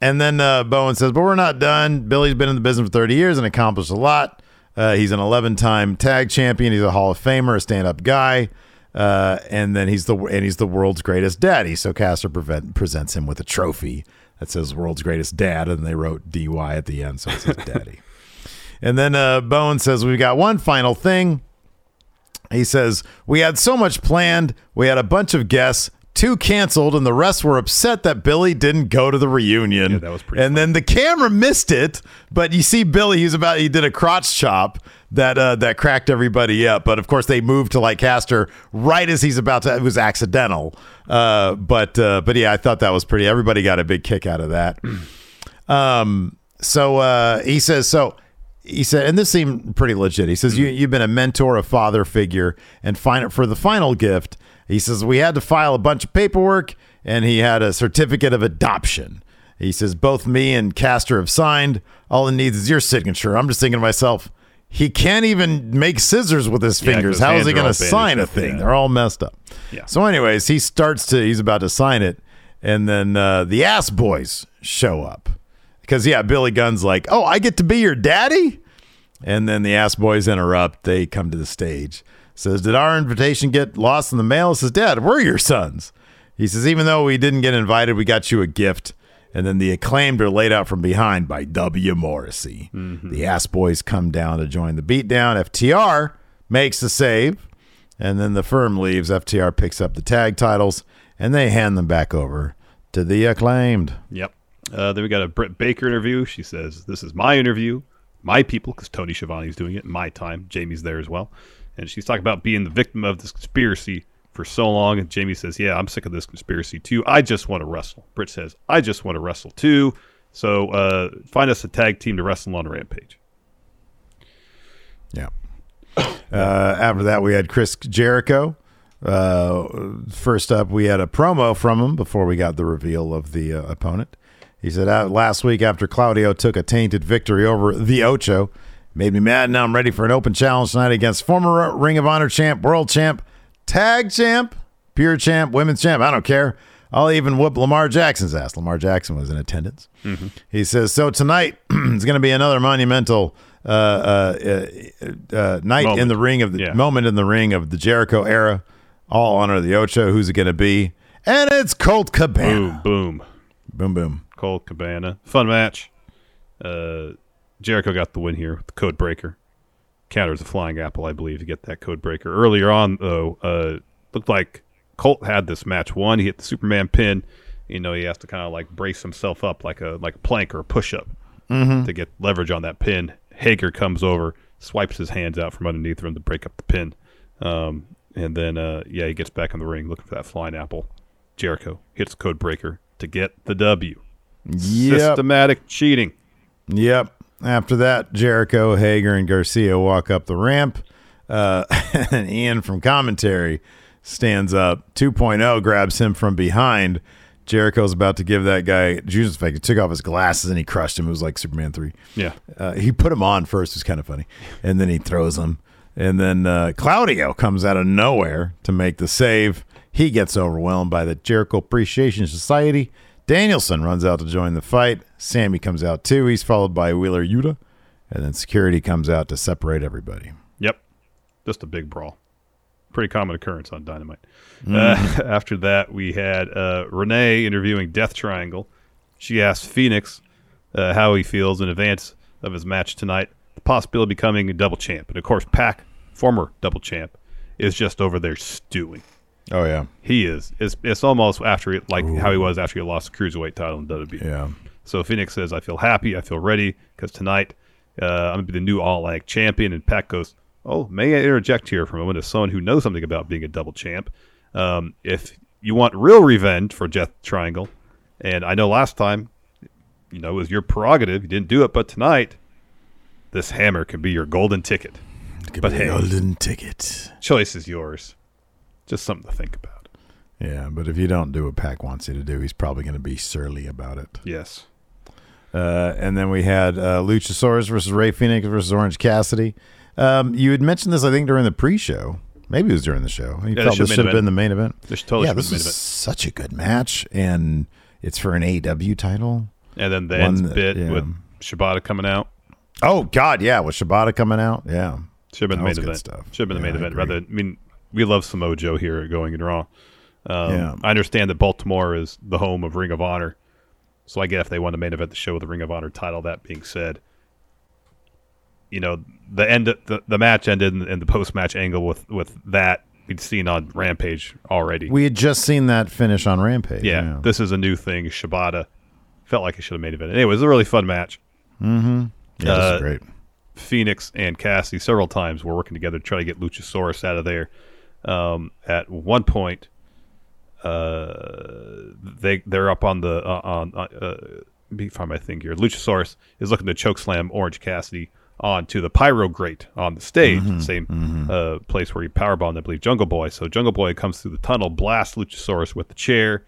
And then uh, Bowen says, but we're not done. Billy's been in the business for 30 years and accomplished a lot. Uh, he's an 11 time tag champion. He's a Hall of Famer, a stand up guy. Uh, and then he's the and he's the world's greatest daddy. So Caster prevent, presents him with a trophy that says "World's Greatest Dad," and they wrote "dy" at the end, so it says "Daddy." and then uh, Bowen says, "We've got one final thing." He says, We had so much planned. We had a bunch of guests. Two canceled, and the rest were upset that Billy didn't go to the reunion. Yeah, that was pretty And then the camera missed it, but you see Billy. He's about. He did a crotch chop that uh, that cracked everybody up. But of course, they moved to like Caster right as he's about to. It was accidental. Uh, but uh, but yeah, I thought that was pretty. Everybody got a big kick out of that. Um, so uh, he says, so he said, and this seemed pretty legit. He says, you, you've been a mentor, a father figure, and fin- for the final gift, he says, we had to file a bunch of paperwork, and he had a certificate of adoption. He says, both me and Caster have signed. All it needs is your signature. I'm just thinking to myself, he can't even make scissors with his Yeah, fingers. 'cause How is hands he going to sign a thing? yeah. They're all messed up. Yeah. So, anyways, he starts to, he's about to sign it, and then uh, the ass boys show up. Because, yeah, Billy Gunn's like, oh, I get to be your daddy? And then the ass boys interrupt. They come to the stage. Says, did our invitation get lost in the mail? Says, Dad, we're your sons. He says, even though we didn't get invited, we got you a gift. And then the acclaimed are laid out from behind by W. Morrissey. Mm-hmm. The ass boys come down to join the beatdown. FTR makes the save. And then the firm leaves. FTR picks up the tag titles and they hand them back over to the acclaimed. Yep. Uh, then we got a Britt Baker interview. She says, "This is my interview, my people," because Tony Schiavone's doing it. My time. Jamie's there as well, and she's talking about being the victim of this conspiracy for so long. And Jamie says, "Yeah, I'm sick of this conspiracy too. I just want to wrestle." Britt says, "I just want to wrestle too." So uh, find us a tag team to wrestle on Rampage. Yeah. Uh, after that, we had Chris Jericho. Uh, first up, we had a promo from him before we got the reveal of the uh, opponent. He said, uh, Last week, after Claudio took a tainted victory over the Ocho, made me mad. Now I'm ready for an open challenge tonight against former Ring of Honor champ, world champ, tag champ, pure champ, women's champ. I don't care. I'll even whoop Lamar Jackson's ass. Lamar Jackson was in attendance. He says, So tonight is going to be another monumental uh, uh, uh, uh, night in the ring of the Yeah. moment in the ring of the Jericho era. All honor of the Ocho. Who's it going to be? And it's Colt Cabana. Boom, boom. Boom, boom. Colt Cabana. Fun match. Uh, Jericho got the win here with the code breaker. Counters a flying apple, I believe, to get that code breaker. Earlier on, though, uh, looked like Colt had this match won. He hit the Superman pin. You know, he has to kind of like brace himself up like a like a plank or a push up to get leverage on that pin. Hager comes over, swipes his hands out from underneath him to break up the pin. Um, and then, uh, yeah, he gets back in the ring looking for that flying apple. Jericho hits code breaker to get the W. Yep. Systematic cheating. Yep. After that, Jericho, Hager, and Garcia walk up the ramp. Uh, and Ian from commentary stands up. 2.0 grabs him from behind. Jericho's about to give that guy Judas Effect. He took off his glasses and he crushed him. It was like Superman 3. Yeah. Uh, he put him on first. It was kind of funny. And then he throws him. And then uh, Claudio comes out of nowhere to make the save. He gets overwhelmed by the Jericho Appreciation Society. Danielson runs out to join the fight. Sammy comes out too. He's followed by Wheeler Yuta. And then security comes out to separate everybody. Yep. Just a big brawl. Pretty common occurrence on Dynamite. Uh, after that, we had uh, Renee interviewing Death Triangle. She asked Fenix uh, how he feels in advance of his match tonight, the possibility of becoming a double champ. And of course, Pac, former double champ, is just over there stewing. Oh, yeah. He is. It's, it's almost after it, like how he was after he lost the cruiserweight title in WWE. Yeah. So Fenix says, I feel happy. I feel ready because tonight uh, I'm going to be the new All Atlantic champion. And Pac goes, Oh, may I interject here for a moment as someone who knows something about being a double champ? Um, if you want real revenge for Death Triangle, and I know last time, you know, it was your prerogative. You didn't do it, but tonight, this hammer can be your golden ticket. But hey. golden ticket. Choice is yours. Just something to think about. Yeah, but if you don't do what Pac wants you to do, he's probably going to be surly about it. Yes. Uh, and then we had uh, Luchasaurus versus Rey Fenix versus Orange Cassidy. Um, you had mentioned this, I think, during the pre-show. Maybe it was during the show. You this felt this should have been the main event. This totally yeah, should have this been is the main event. such a good match, and it's for an AW title. And then the One ends that- bit yeah. with Shibata coming out. Oh God, yeah, with Shibata coming out, yeah, Should have been That the main event. stuff. Should have been the main event. Rather, I mean, we love Samoa Joe here at Going in Raw. Um, Yeah. I understand that Baltimore is the home of Ring of Honor, so I get if they want to main event the show with the Ring of Honor title. That being said, you know the end the, the match ended in, in the post match angle with with that we'd seen on Rampage already. we had just seen that finish on Rampage. yeah, this is a new thing. Shibata felt like it should have made event. Anyway, it was a really fun match. yeah, this uh, is great. Fenix and Cassie several times were working together to try to get Luchasaurus out of there. Um, at one point, uh, they they're up on the uh, on uh, uh, let me find my thing here. Luchasaurus is looking to choke slam Orange Cassidy onto the pyro grate on the stage, the same uh, place where he powerbombed, I believe, Jungle Boy. So Jungle Boy comes through the tunnel, blasts Luchasaurus with the chair.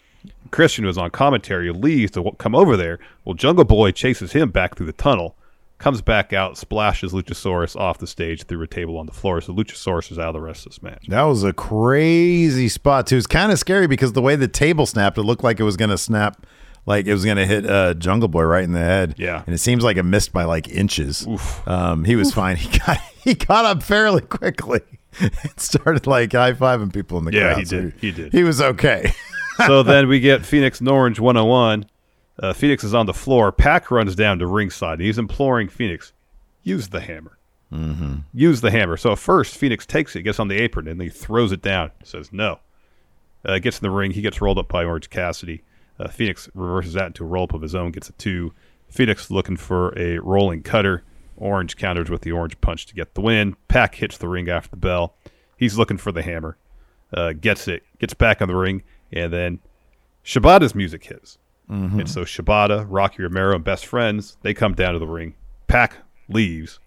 Christian, was on commentary, leaves to w- come over there. Well, Jungle Boy chases him back through the tunnel, comes back out, splashes Luchasaurus off the stage through a table on the floor. So Luchasaurus is out of the rest of this match. That was a crazy spot too. It was kind of scary because the way the table snapped, it looked like it was going to snap, like it was going to hit uh, Jungle Boy right in the head. Yeah. and it seems like it missed by like inches. Um, he was fine. He got he got up fairly quickly and started like high fiving people in the Yeah, crowd. Yeah, he So did. He did. He was okay. so then we get Fenix and Orange 101. Uh, Fenix is on the floor. Pac runs down to ringside. He's imploring Fenix, use the hammer. Mm-hmm. Use the hammer. So at first, Fenix takes it, gets on the apron, and then he throws it down. Says no. Uh, gets in the ring. He gets rolled up by Orange Cassidy. Uh, Fenix reverses that into a roll up of his own, gets a two. Fenix looking for a rolling cutter. Orange counters with the orange punch to get the win. Pac hits the ring after the bell. He's looking for the hammer. Uh, gets it, gets back on the ring, and then Shibata's music hits. And so Shibata, Rocky Romero, and best friends, they come down to the ring. Pac leaves.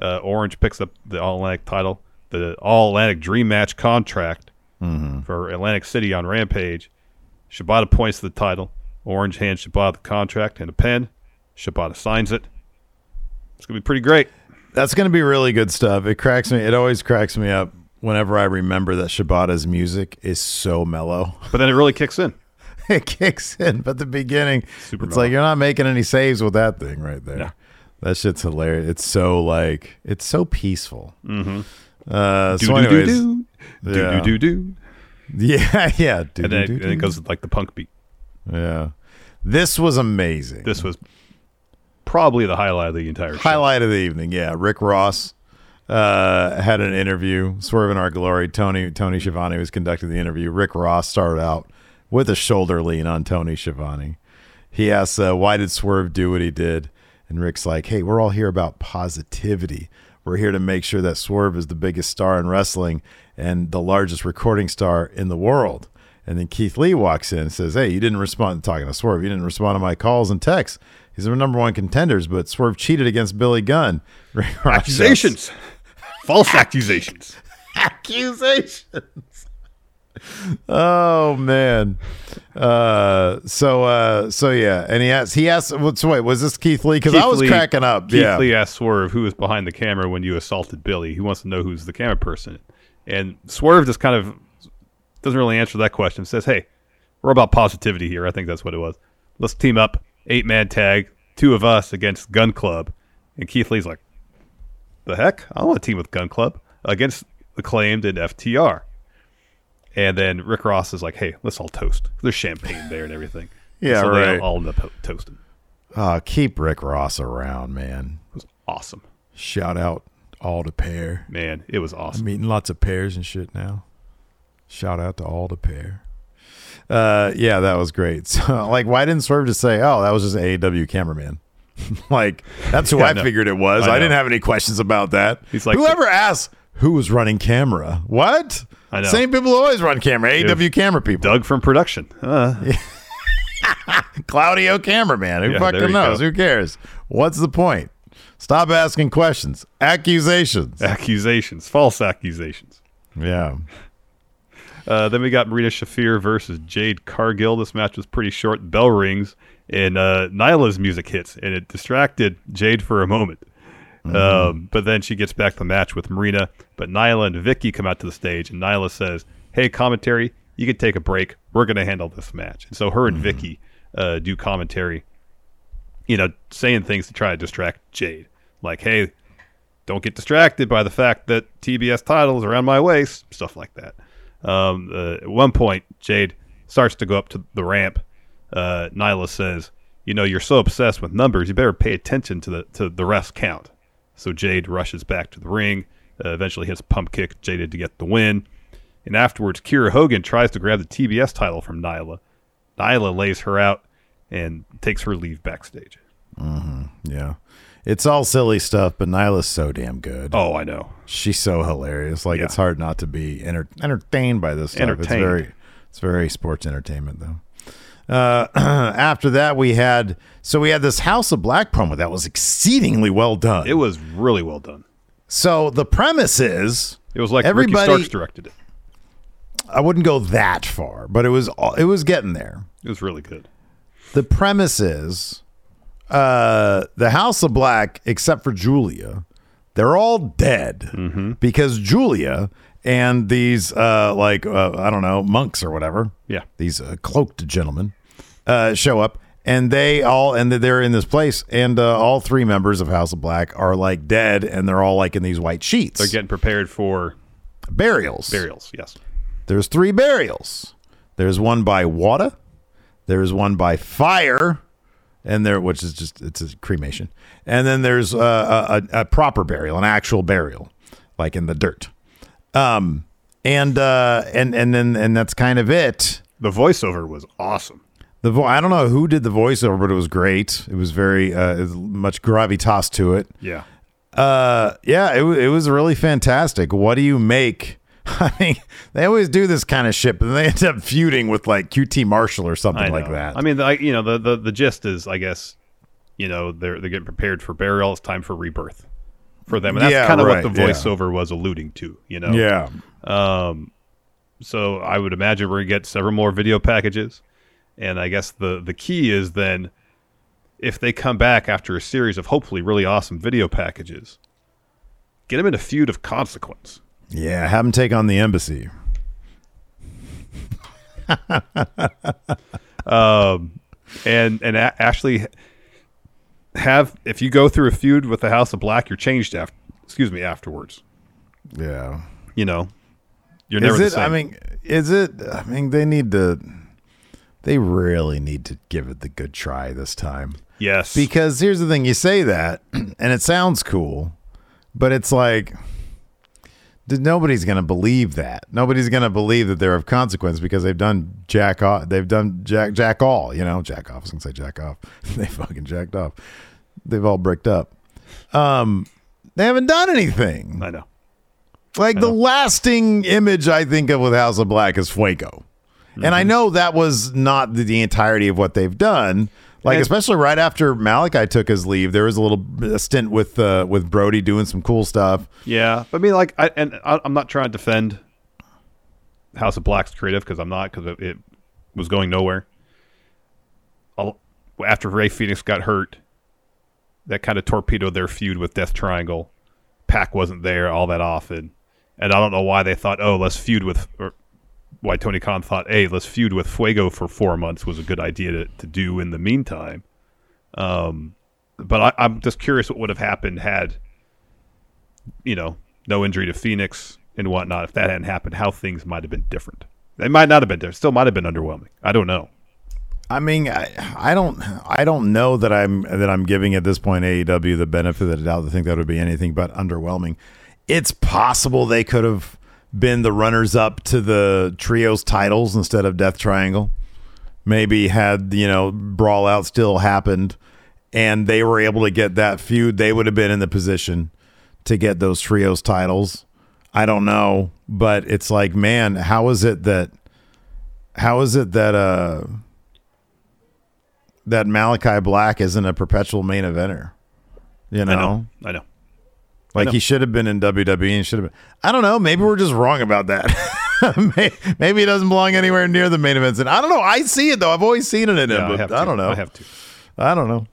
Uh, Orange picks up the All Atlantic title, the All Atlantic Dream Match contract for Atlantic City on Rampage. Shibata points to the title. Orange hands Shibata the contract and a pen. Shibata signs it. It's gonna be pretty great. That's going to be really good stuff. It cracks me. It always cracks me up whenever I remember that Shibata's music is so mellow. But then it really kicks in. it kicks in, but the beginning, Super it's mellow. like you're not making any saves with that thing right there. Yeah. That shit's hilarious. It's so like it's so peaceful. Mm-hmm. Uh, Do so do anyways, do do do yeah. do do. yeah, yeah, do, And then, do, it, do, and it do. goes like the punk beat. Yeah, this was amazing. This was probably the highlight of the entire show. highlight of the evening. Yeah, Rick Ross uh, had an interview. Swerve in our glory. Tony Tony Schiavone was conducting the interview. Rick Ross started out with a shoulder lean on Tony Schiavone. He asks, uh, "Why did Swerve do what he did?" And Rick's like, "Hey, we're all here about positivity. We're here to make sure that Swerve is the biggest star in wrestling and the largest recording star in the world." And then Keith Lee walks in and says, Hey, you didn't respond to talking to Swerve. You didn't respond to my calls and texts. He's the number one contenders, but Swerve cheated against Billy Gunn. Accusations, false accusations. accusations. Oh man. Uh, so uh, so yeah, and he asked he asked. What's wait? Was this Keith Lee? Because I was Lee- cracking up. Keith yeah. Lee asked Swerve who was behind the camera when you assaulted Billy. He wants to know who's the camera person. And Swerve just kind of doesn't really answer that question. Says, "Hey, we're about positivity here. I think that's what it was. Let's team up, eight man tag, two of us against Gun Club." And Keith Lee's like, "The heck? I want to team with Gun Club against Acclaimed and FTR." And then Rick Ross is like, "Hey, let's all toast. There's champagne there and everything." Yeah, so right. They all end up to- toasting. Oh, keep Rick Ross around, man. It was awesome, Shout out all the pair. man. It was awesome. I'm eating lots of pears and shit now. Shout out to all the pair. Uh, yeah, that was great. So, like, why didn't Swerve just say, "Oh, that was just an AEW cameraman"? like, that's who Yeah, I know. figured it was. I I, didn't have any questions about that. He's like- whoever asked who was running camera? What? I know. Same people always run camera. AEW camera people. Doug from production. Uh, Claudio cameraman. Who Yeah, fucking knows? go. Who cares? What's the point? Stop asking questions. Accusations. accusations, false accusations. Yeah. Uh, then we got Marina Shafir versus Jade Cargill. This match was pretty short. Bell rings and uh, Nyla's music hits, and it distracted Jade for a moment. Um, but then she gets back to the match with Marina. But Nyla and Vickie come out to the stage, and Nyla says, "Hey, commentary, you can take a break. We're going to handle this match." And so her and Vickie uh, do commentary. You know, saying things to try to distract Jade, like, "Hey, don't get distracted by the fact that TBS title is around my waist, stuff like that. Um, uh, at one point, Jade starts to go up to the ramp. Uh, Nyla says, "You know, you're so obsessed with numbers, you better pay attention to the to the rest count." So Jade rushes back to the ring. Uh, eventually, hits pump kick Jaded to get the win. And afterwards, Kiera Hogan tries to grab the TBS title from Nyla. Nyla lays her out and takes her leave backstage. Yeah. It's all silly stuff, but Nyla's so damn good. Oh, I know. She's so hilarious. Like Yeah. it's hard not to be enter- entertained by this stuff. It's very it's very sports entertainment though. Uh, after that we had so we had this House of Black promo that was exceedingly well done. It was really well done. so the premise is It was like Everybody- Ricky Starks directed it. I wouldn't go that far, but it was it was getting there. It was really good. the premise is uh the house of black except for julia they're all dead because julia and these uh like uh, i don't know monks or whatever Yeah. these uh, cloaked gentlemen uh show up and they all and they're in this place and uh, all three members of house of black are like dead and they're all like in these white sheets They're getting prepared for burials burials. Yes. there's three burials. There's one by water. There's one by fire, and there, which is just it's a cremation. And then there's uh, a, a, a proper burial, an actual burial, like in the dirt. Um, and uh, and and then and that's kind of it. The voiceover was awesome. The vo- I don't know who did the voiceover, but it was great. It was very uh, much gravitas to it. Yeah. Uh, yeah, it, wa- it was really fantastic. What do you make? I mean, they always do this kind of shit, but then they end up feuding with like QT Marshall or something like that. I mean, the, you know, the, the the gist is, I guess, you know, they're they're getting prepared for burial. It's time for rebirth for them, and that's Yeah, kind of right, what the yeah. voiceover was alluding to. You know. yeah, Um, So I would imagine we're gonna get several more video packages, and I guess the the key is then if they come back after a series of hopefully really awesome video packages, get them in a feud of consequence. yeah. Have them take on the embassy. Um, and and a- actually have if you go through a feud with the House of Black, you're changed after. Excuse me, afterwards. Yeah. You know, you're never Is it? I mean, is it? I mean, they need to. They really need to give it the good try this time. yes, Because here's the thing: you say that, and it sounds cool, but it's like nobody's going to believe that. Nobody's going to believe that they're of consequence because they've done jack off. They've done jack jack all. You know, jack off. I was to say jack off. they fucking jacked off. They've all bricked up. Um, they haven't done anything. I know. Like the lasting image I think of with House of Black is Fuego. And Mm-hmm. I know that was not the, the entirety of what they've done. Like And- especially right after Malakai took his leave, there was a little a stint with uh, with Brody doing some cool stuff. Yeah, but I mean, like, I and I, I'm not trying to defend House of Black's creative because I'm not because it, it was going nowhere. I'll- After Rey Fenix got hurt, that kind of torpedoed their feud with Death Triangle. Pac wasn't there all that often, and I don't know why they thought, oh, let's feud with, why Tony Khan thought, hey, let's feud with Fuego for four months was a good idea to, to do in the meantime. Um, but I, I'm just curious what would have happened had, you know, no injury to Fenix and whatnot. If that hadn't happened, how things might have been different. They might not have been different. Still might have been underwhelming. I don't know. I mean, I, I don't, I don't know that I'm that I'm giving at this point AEW the benefit of the doubt to think that would be anything but underwhelming. It's possible they could have been the runners up to the trios titles instead of Death Triangle. Maybe had you know brawl out still happened, and they were able to get that feud, they would have been in the position to get those trios titles. I don't know, but it's like, man, how is it that, how is it that, uh that Malakai Black isn't a perpetual main eventer. You know, I know. I know. Like he should have been in WWE and should have been. I don't know. Maybe we're just wrong about that. Maybe he doesn't belong anywhere near the main events. And I don't know. I see it though. I've always seen it in him, Yeah, I, but have I, don't know. I have to. I don't know.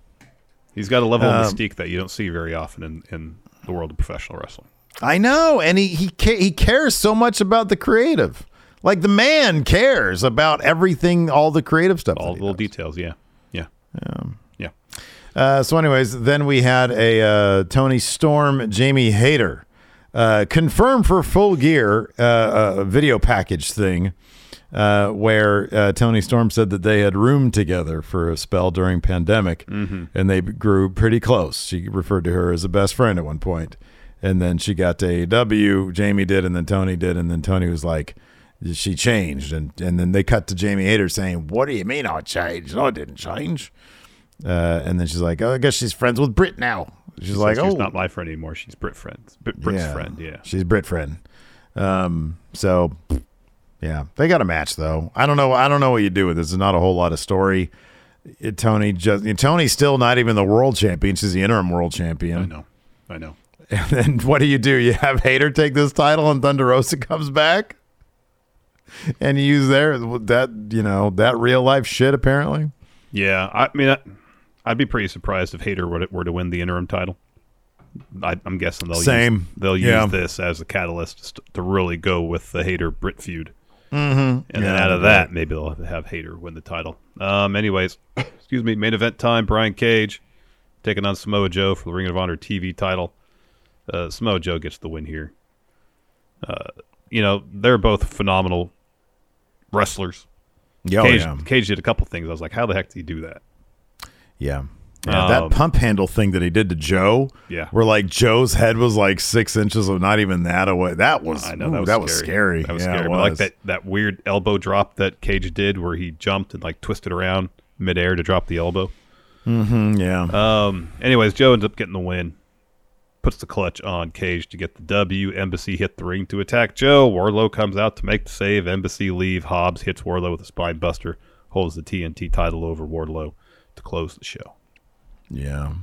He's got a level of Um, mystique that you don't see very often in, in the world of professional wrestling. I know, and he he ca- he cares so much about the creative. Like the man cares about everything, all the creative stuff. All the little does. details. Yeah. Yeah. Yeah. Uh, so, anyways, then we had a uh, Toni Storm, Jamie Hayter, uh, confirmed for Full Gear, uh, a video package thing, uh, where uh, Toni Storm said that they had roomed together for a spell during pandemic, and they grew pretty close. She referred to her as a best friend at one point, and then she got to AEW. Jamie did, and then Toni did, and then Toni was like. She changed, and and then they cut to Jamie Hayter saying, "What do you mean I changed? I didn't change." Uh, and then she's like, "Oh, I guess she's friends with Britt now." She's like, she's "Oh, not my friend anymore. She's Britt friends. Britt, Britt's yeah. friend. Yeah. she's Britt friend." Um, so yeah, they got a match though. I don't know. I don't know what you do with this. There's not a whole lot of story. It, Toni just Toni's still not even the world champion. She's the interim world champion. I know. I know. And then what do you do? You have Hayter take this title, and Thunder Rosa comes back, and you use their that you know that real life shit apparently. Yeah. I mean, I, I'd be pretty surprised if Hayter were to, were to win the interim title. I, I'm guessing they'll Same. Use, they'll Yeah. use this as a catalyst to really go with the Hayter Britt feud. Mm-hmm. And then out of that, maybe they'll have Hayter win the title. Um, anyways, excuse me, main event time. Brian Cage taking on Samoa Joe for the Ring of Honor TV title. Uh, Samoa Joe gets the win here. Uh, you know, they're both phenomenal wrestlers. Yeah, Cage, yeah. Cage did a couple things. I was like, how the heck did he do that? Yeah. Yeah, that Um, pump handle thing that he did to Joe, Yeah. where like Joe's head was like six inches of not even that away. That was I know ooh, that was, scary. scary. That was yeah, scary. It But like that, that weird elbow drop that Cage did, where he jumped and like twisted around midair to drop the elbow. Mm, yeah, Um. Anyways, Joe ends up getting the win. Puts the clutch on Cage to get the W. Embassy hit the ring to attack Joe. Wardlow comes out to make the save. Embassy leave. Hobbs hits Wardlow with a spine buster. Holds the TNT title over Wardlow to close the show. yeah.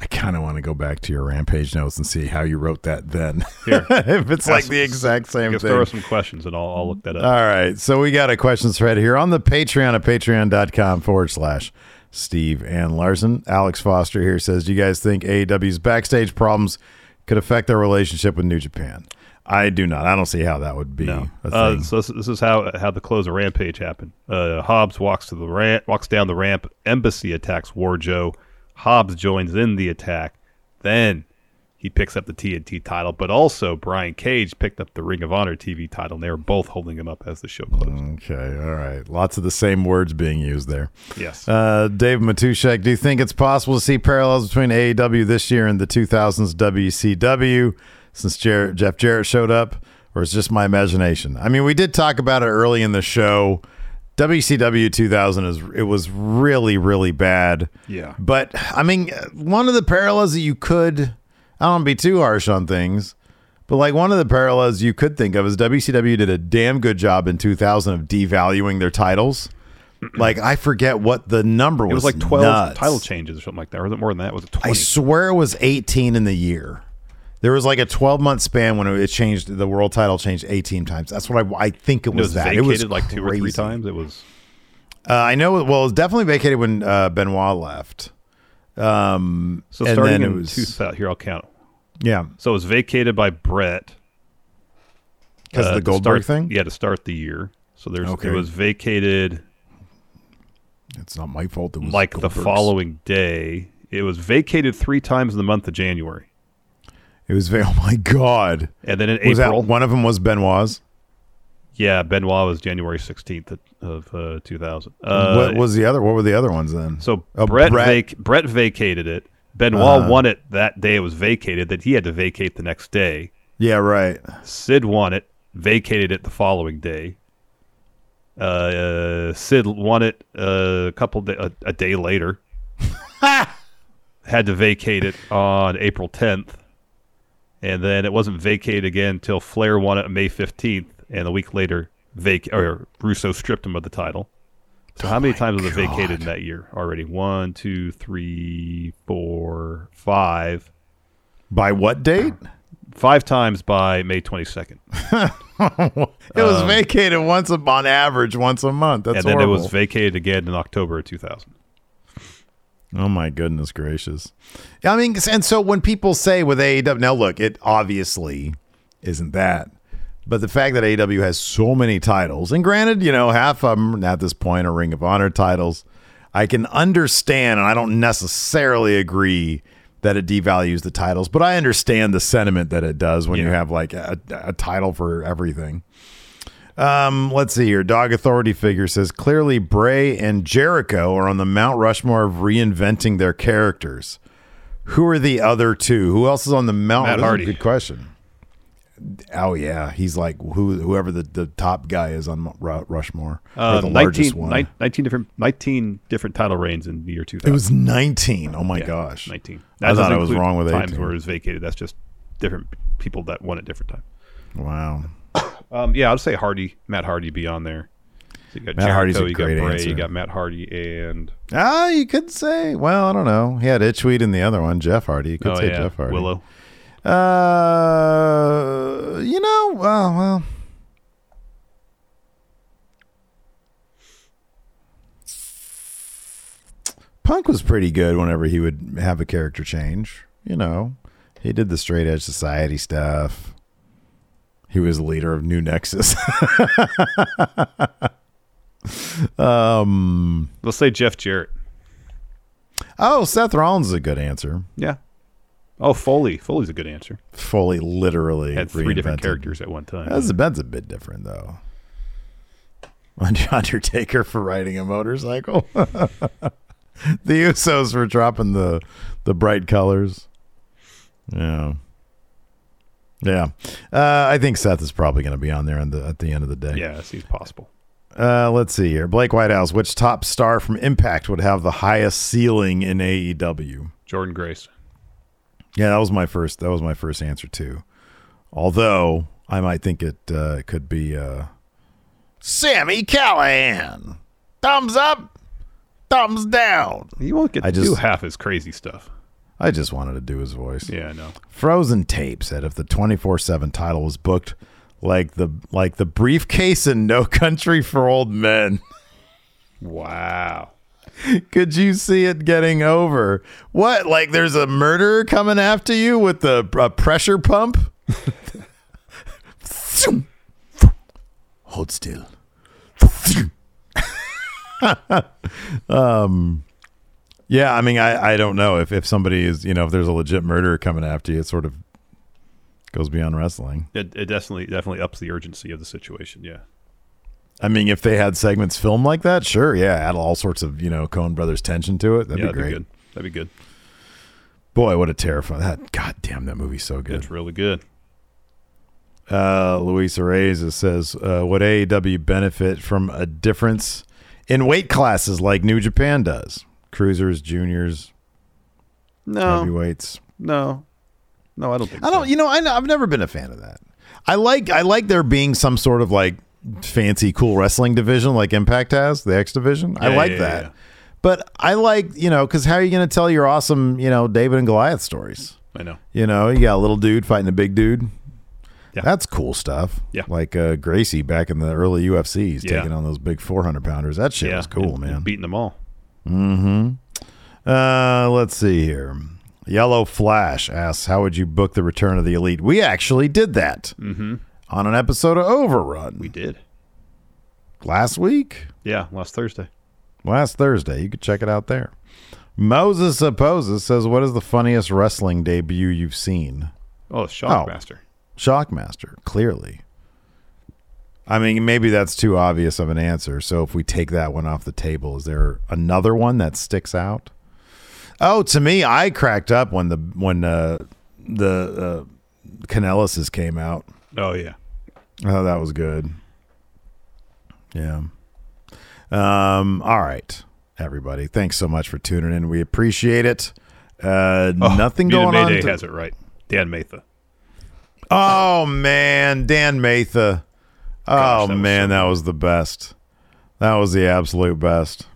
I kind of want to go back to your rampage notes and see how you wrote that then. Here. if it's like the exact same thing. are some questions, and I'll, I'll look that up. All right. So we got a questions thread here on the Patreon at patreon.com forward slash Steve and Larson. Alex Foster here says, Do you guys think AEW's backstage problems could affect their relationship with New Japan? I do not. I don't see how that would be No. a Uh, so this, this is how how the close of Rampage happened. Uh, Hobbs walks to the ramp, walks down the ramp. Embassy attacks War Joe. Hobbs joins in the attack. Then he picks up the TNT title, but also Brian Cage picked up the Ring of Honor TV title, and they were both holding him up as the show closed. okay. All right. Lots of the same words being used there. Yes. Uh, Dave Matushek, do you think it's possible to see parallels between AEW this year and the 2000s WCW since Jer- Jeff Jarrett showed up, or is just my imagination? I mean, we did talk about it early in the show. WCW 2000 is it was really really bad. Yeah. But I mean, one of the parallels that you could I don't want to be too harsh on things, but like one of the parallels you could think of is WCW did a damn good job in 2000 of devaluing their titles. Like I forget what the number was. it was like 12 nuts. title changes or something like that. Or was it more than that? Was it 20? I swear it was 18 in the year. There was like a 12 month span when it changed. The world title changed 18 times. That's what I, I think it It was, was that. vacated it was like two or three times. It was Uh, I know. Well, it was definitely vacated when uh, Benoit left. Um, so starting then in it was 2000. Here, I'll count. yeah So it was vacated by Bret because uh, the Goldberg start- thing. Yeah, to start the year. So there's Okay. it was vacated It's not my fault. It was like the following day. It was vacated three times in the month of January, It was. ve- Oh my god! and then in Was April, that one of them was Benoit's? yeah, Benoit was January sixteenth of uh, two thousand. Uh, what was the other? What were the other ones then? so Oh, Bret Bret- Vac- Bret vacated it. Benoit Uh-huh. won it that day. It was vacated. That he had to vacate the next day. yeah, right. Sid won it, vacated it the following day. Uh, uh, Sid won it uh, a couple a, a day later. Had to vacate it on April 10th, and then it wasn't vacated again until Flair won it May 15th, and a week later, vac or Russo stripped him of the title. So how many times was it vacated in that year already? One, two, three, four, five. By what date? Five times by May 22nd. It was vacated once a, on average once a month. That's Um, and then horrible. it was vacated again in October of 2000. Oh my goodness gracious! I mean, and so when people say with AEW, now look, it obviously isn't that, but the fact that AEW has so many titles, and granted, you know, half of them at this point are Ring of Honor titles, I can understand, and I don't necessarily agree that it devalues the titles, but I understand the sentiment that it does when you have like a, a title for everything. Um, let's see here. Dog Authority figure says clearly Bray and Jericho are on the Mount Rushmore of reinventing their characters. Who are the other two? Who else is on the Mount? Matt This is a Hardy. Good question. Oh yeah, he's like who whoever the, the top guy is on Ru- Rushmore Uh, the 19, largest one. nine- 19 different 19 different title reigns in the year 2000. it was nineteen. Oh my Yeah, gosh, 19. I thought I was wrong with times 18. where it was vacated. That's just different people that won at different times. Wow. Um, yeah, I'd say Hardy, Matt Hardy be on there. So you got Matt Hardy's a you got Bray, answer. you got Matt Hardy, and Ah, you could say. Well, I don't know. He had Itchweed in the other one, Jeff Hardy. You could oh say yeah, Jeff Hardy. Willow. Uh, you know, well, well. Punk was pretty good whenever he would have a character change. You know, he did the straight edge society stuff. He was the leader of New Nexus. um. Let's say Jeff Jarrett. Oh, Seth Rollins is a good answer. Yeah. Oh, Foley. Foley's a good answer. Foley, literally Had three different characters at one time. That's a, that's a bit different, though. Undertaker for riding a motorcycle. the Usos for dropping the the bright colors. Yeah, yeah. Uh, I think Seth is probably going to be on there in the, at the end of the day. yeah, it seems possible. Uh, let's see here. Blake Whitehouse. Which top star from Impact would have the highest ceiling in AEW? Jordynne Grace. Yeah, that was my first. That was my first answer too. Although I might think it uh, could be uh, Sami Callihan. Thumbs up, thumbs down. You won't get I to do half his crazy stuff. I just wanted to do his voice. Yeah, I know. Frozen Tape said if the twenty four seven title was booked like the like the briefcase in No Country for Old Men. Wow. Could you see it getting over? What? Like there's a murderer coming after you with the a pressure pump? Hold still. um yeah, I mean I, I don't know if, if somebody is you know, if there's a legit murderer coming after you, it sort of goes beyond wrestling. It, it definitely definitely ups the urgency of the situation. Yeah. I mean, if they had segments filmed like that, sure, yeah, add all sorts of, you know, Coen Brothers tension to it. That'd yeah, be great. good. That'd be good. Boy, what a terrifying that god damn that movie's so good. It's really good. Uh Luis Reyes says, uh, would AEW benefit from a difference in weight classes like New Japan does? Cruisers, juniors, No, heavyweights. no, no. I don't think. I don't So. you know, I, I've never been a fan of that. I like I like there being some sort of like fancy cool wrestling division like Impact has, the X division. I Yeah, like yeah, that. yeah. But I like, you know, because how are you going to tell your awesome, you know, David and Goliath stories? I know. You know, you got a little dude fighting a big dude. Yeah. That's cool stuff. Yeah. Like uh, Gracie back in the early UFCs Yeah. taking on those big 400 pounders. That shit was cool, and- man. and beating them all. Uh, let's see here. Yellow Flash asks, "How would you book the return of the Elite?" We actually did that Mm-hmm. on an episode of Overrun We did. last week, Yeah, last Thursday. last Thursday. You could check it out there. Moses Supposes says, "What is the funniest wrestling debut you've seen?" Oh, Shockmaster. Shockmaster, clearly. I mean, maybe that's too obvious of an answer. So if we take that one off the table, is there another one that sticks out? Oh, to me, I cracked up when the when uh, the uh, came out. Oh yeah. Oh, that was good. Yeah. Um. All right, everybody. Thanks so much for tuning in. We appreciate it. Uh, Oh, nothing going on. Mayday to- has it right. Dan Matha. Oh man, Dan Matha. Gosh, oh that man, so that was the best. That was the absolute best.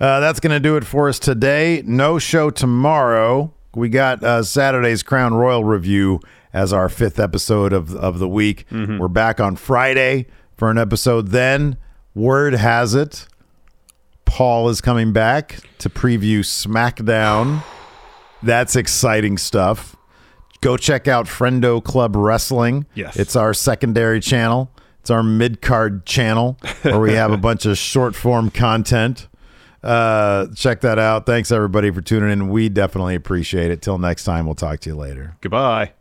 Uh, that's going to do it for us today. No show tomorrow. We got uh, Saturday's Crown Jewel review as our fifth episode of of the week. We're back on Friday for an episode. Then word has it, Paul is coming back to preview SmackDown. That's exciting stuff. Go check out Friendo Club Wrestling. Yes. It's our secondary channel. It's our mid card channel where we have a bunch of short form content. Uh, check that out. Thanks everybody for tuning in. We definitely appreciate it. Till next time, we'll talk to you later. Goodbye.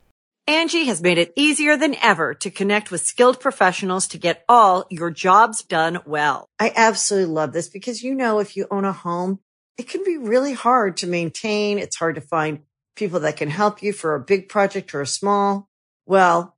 Angi has made it easier than ever to connect with skilled professionals to get all your jobs done well. I absolutely love this because, you know, if you own a home, it can be really hard to maintain. It's hard to find people that can help you for a big project or a small. Well,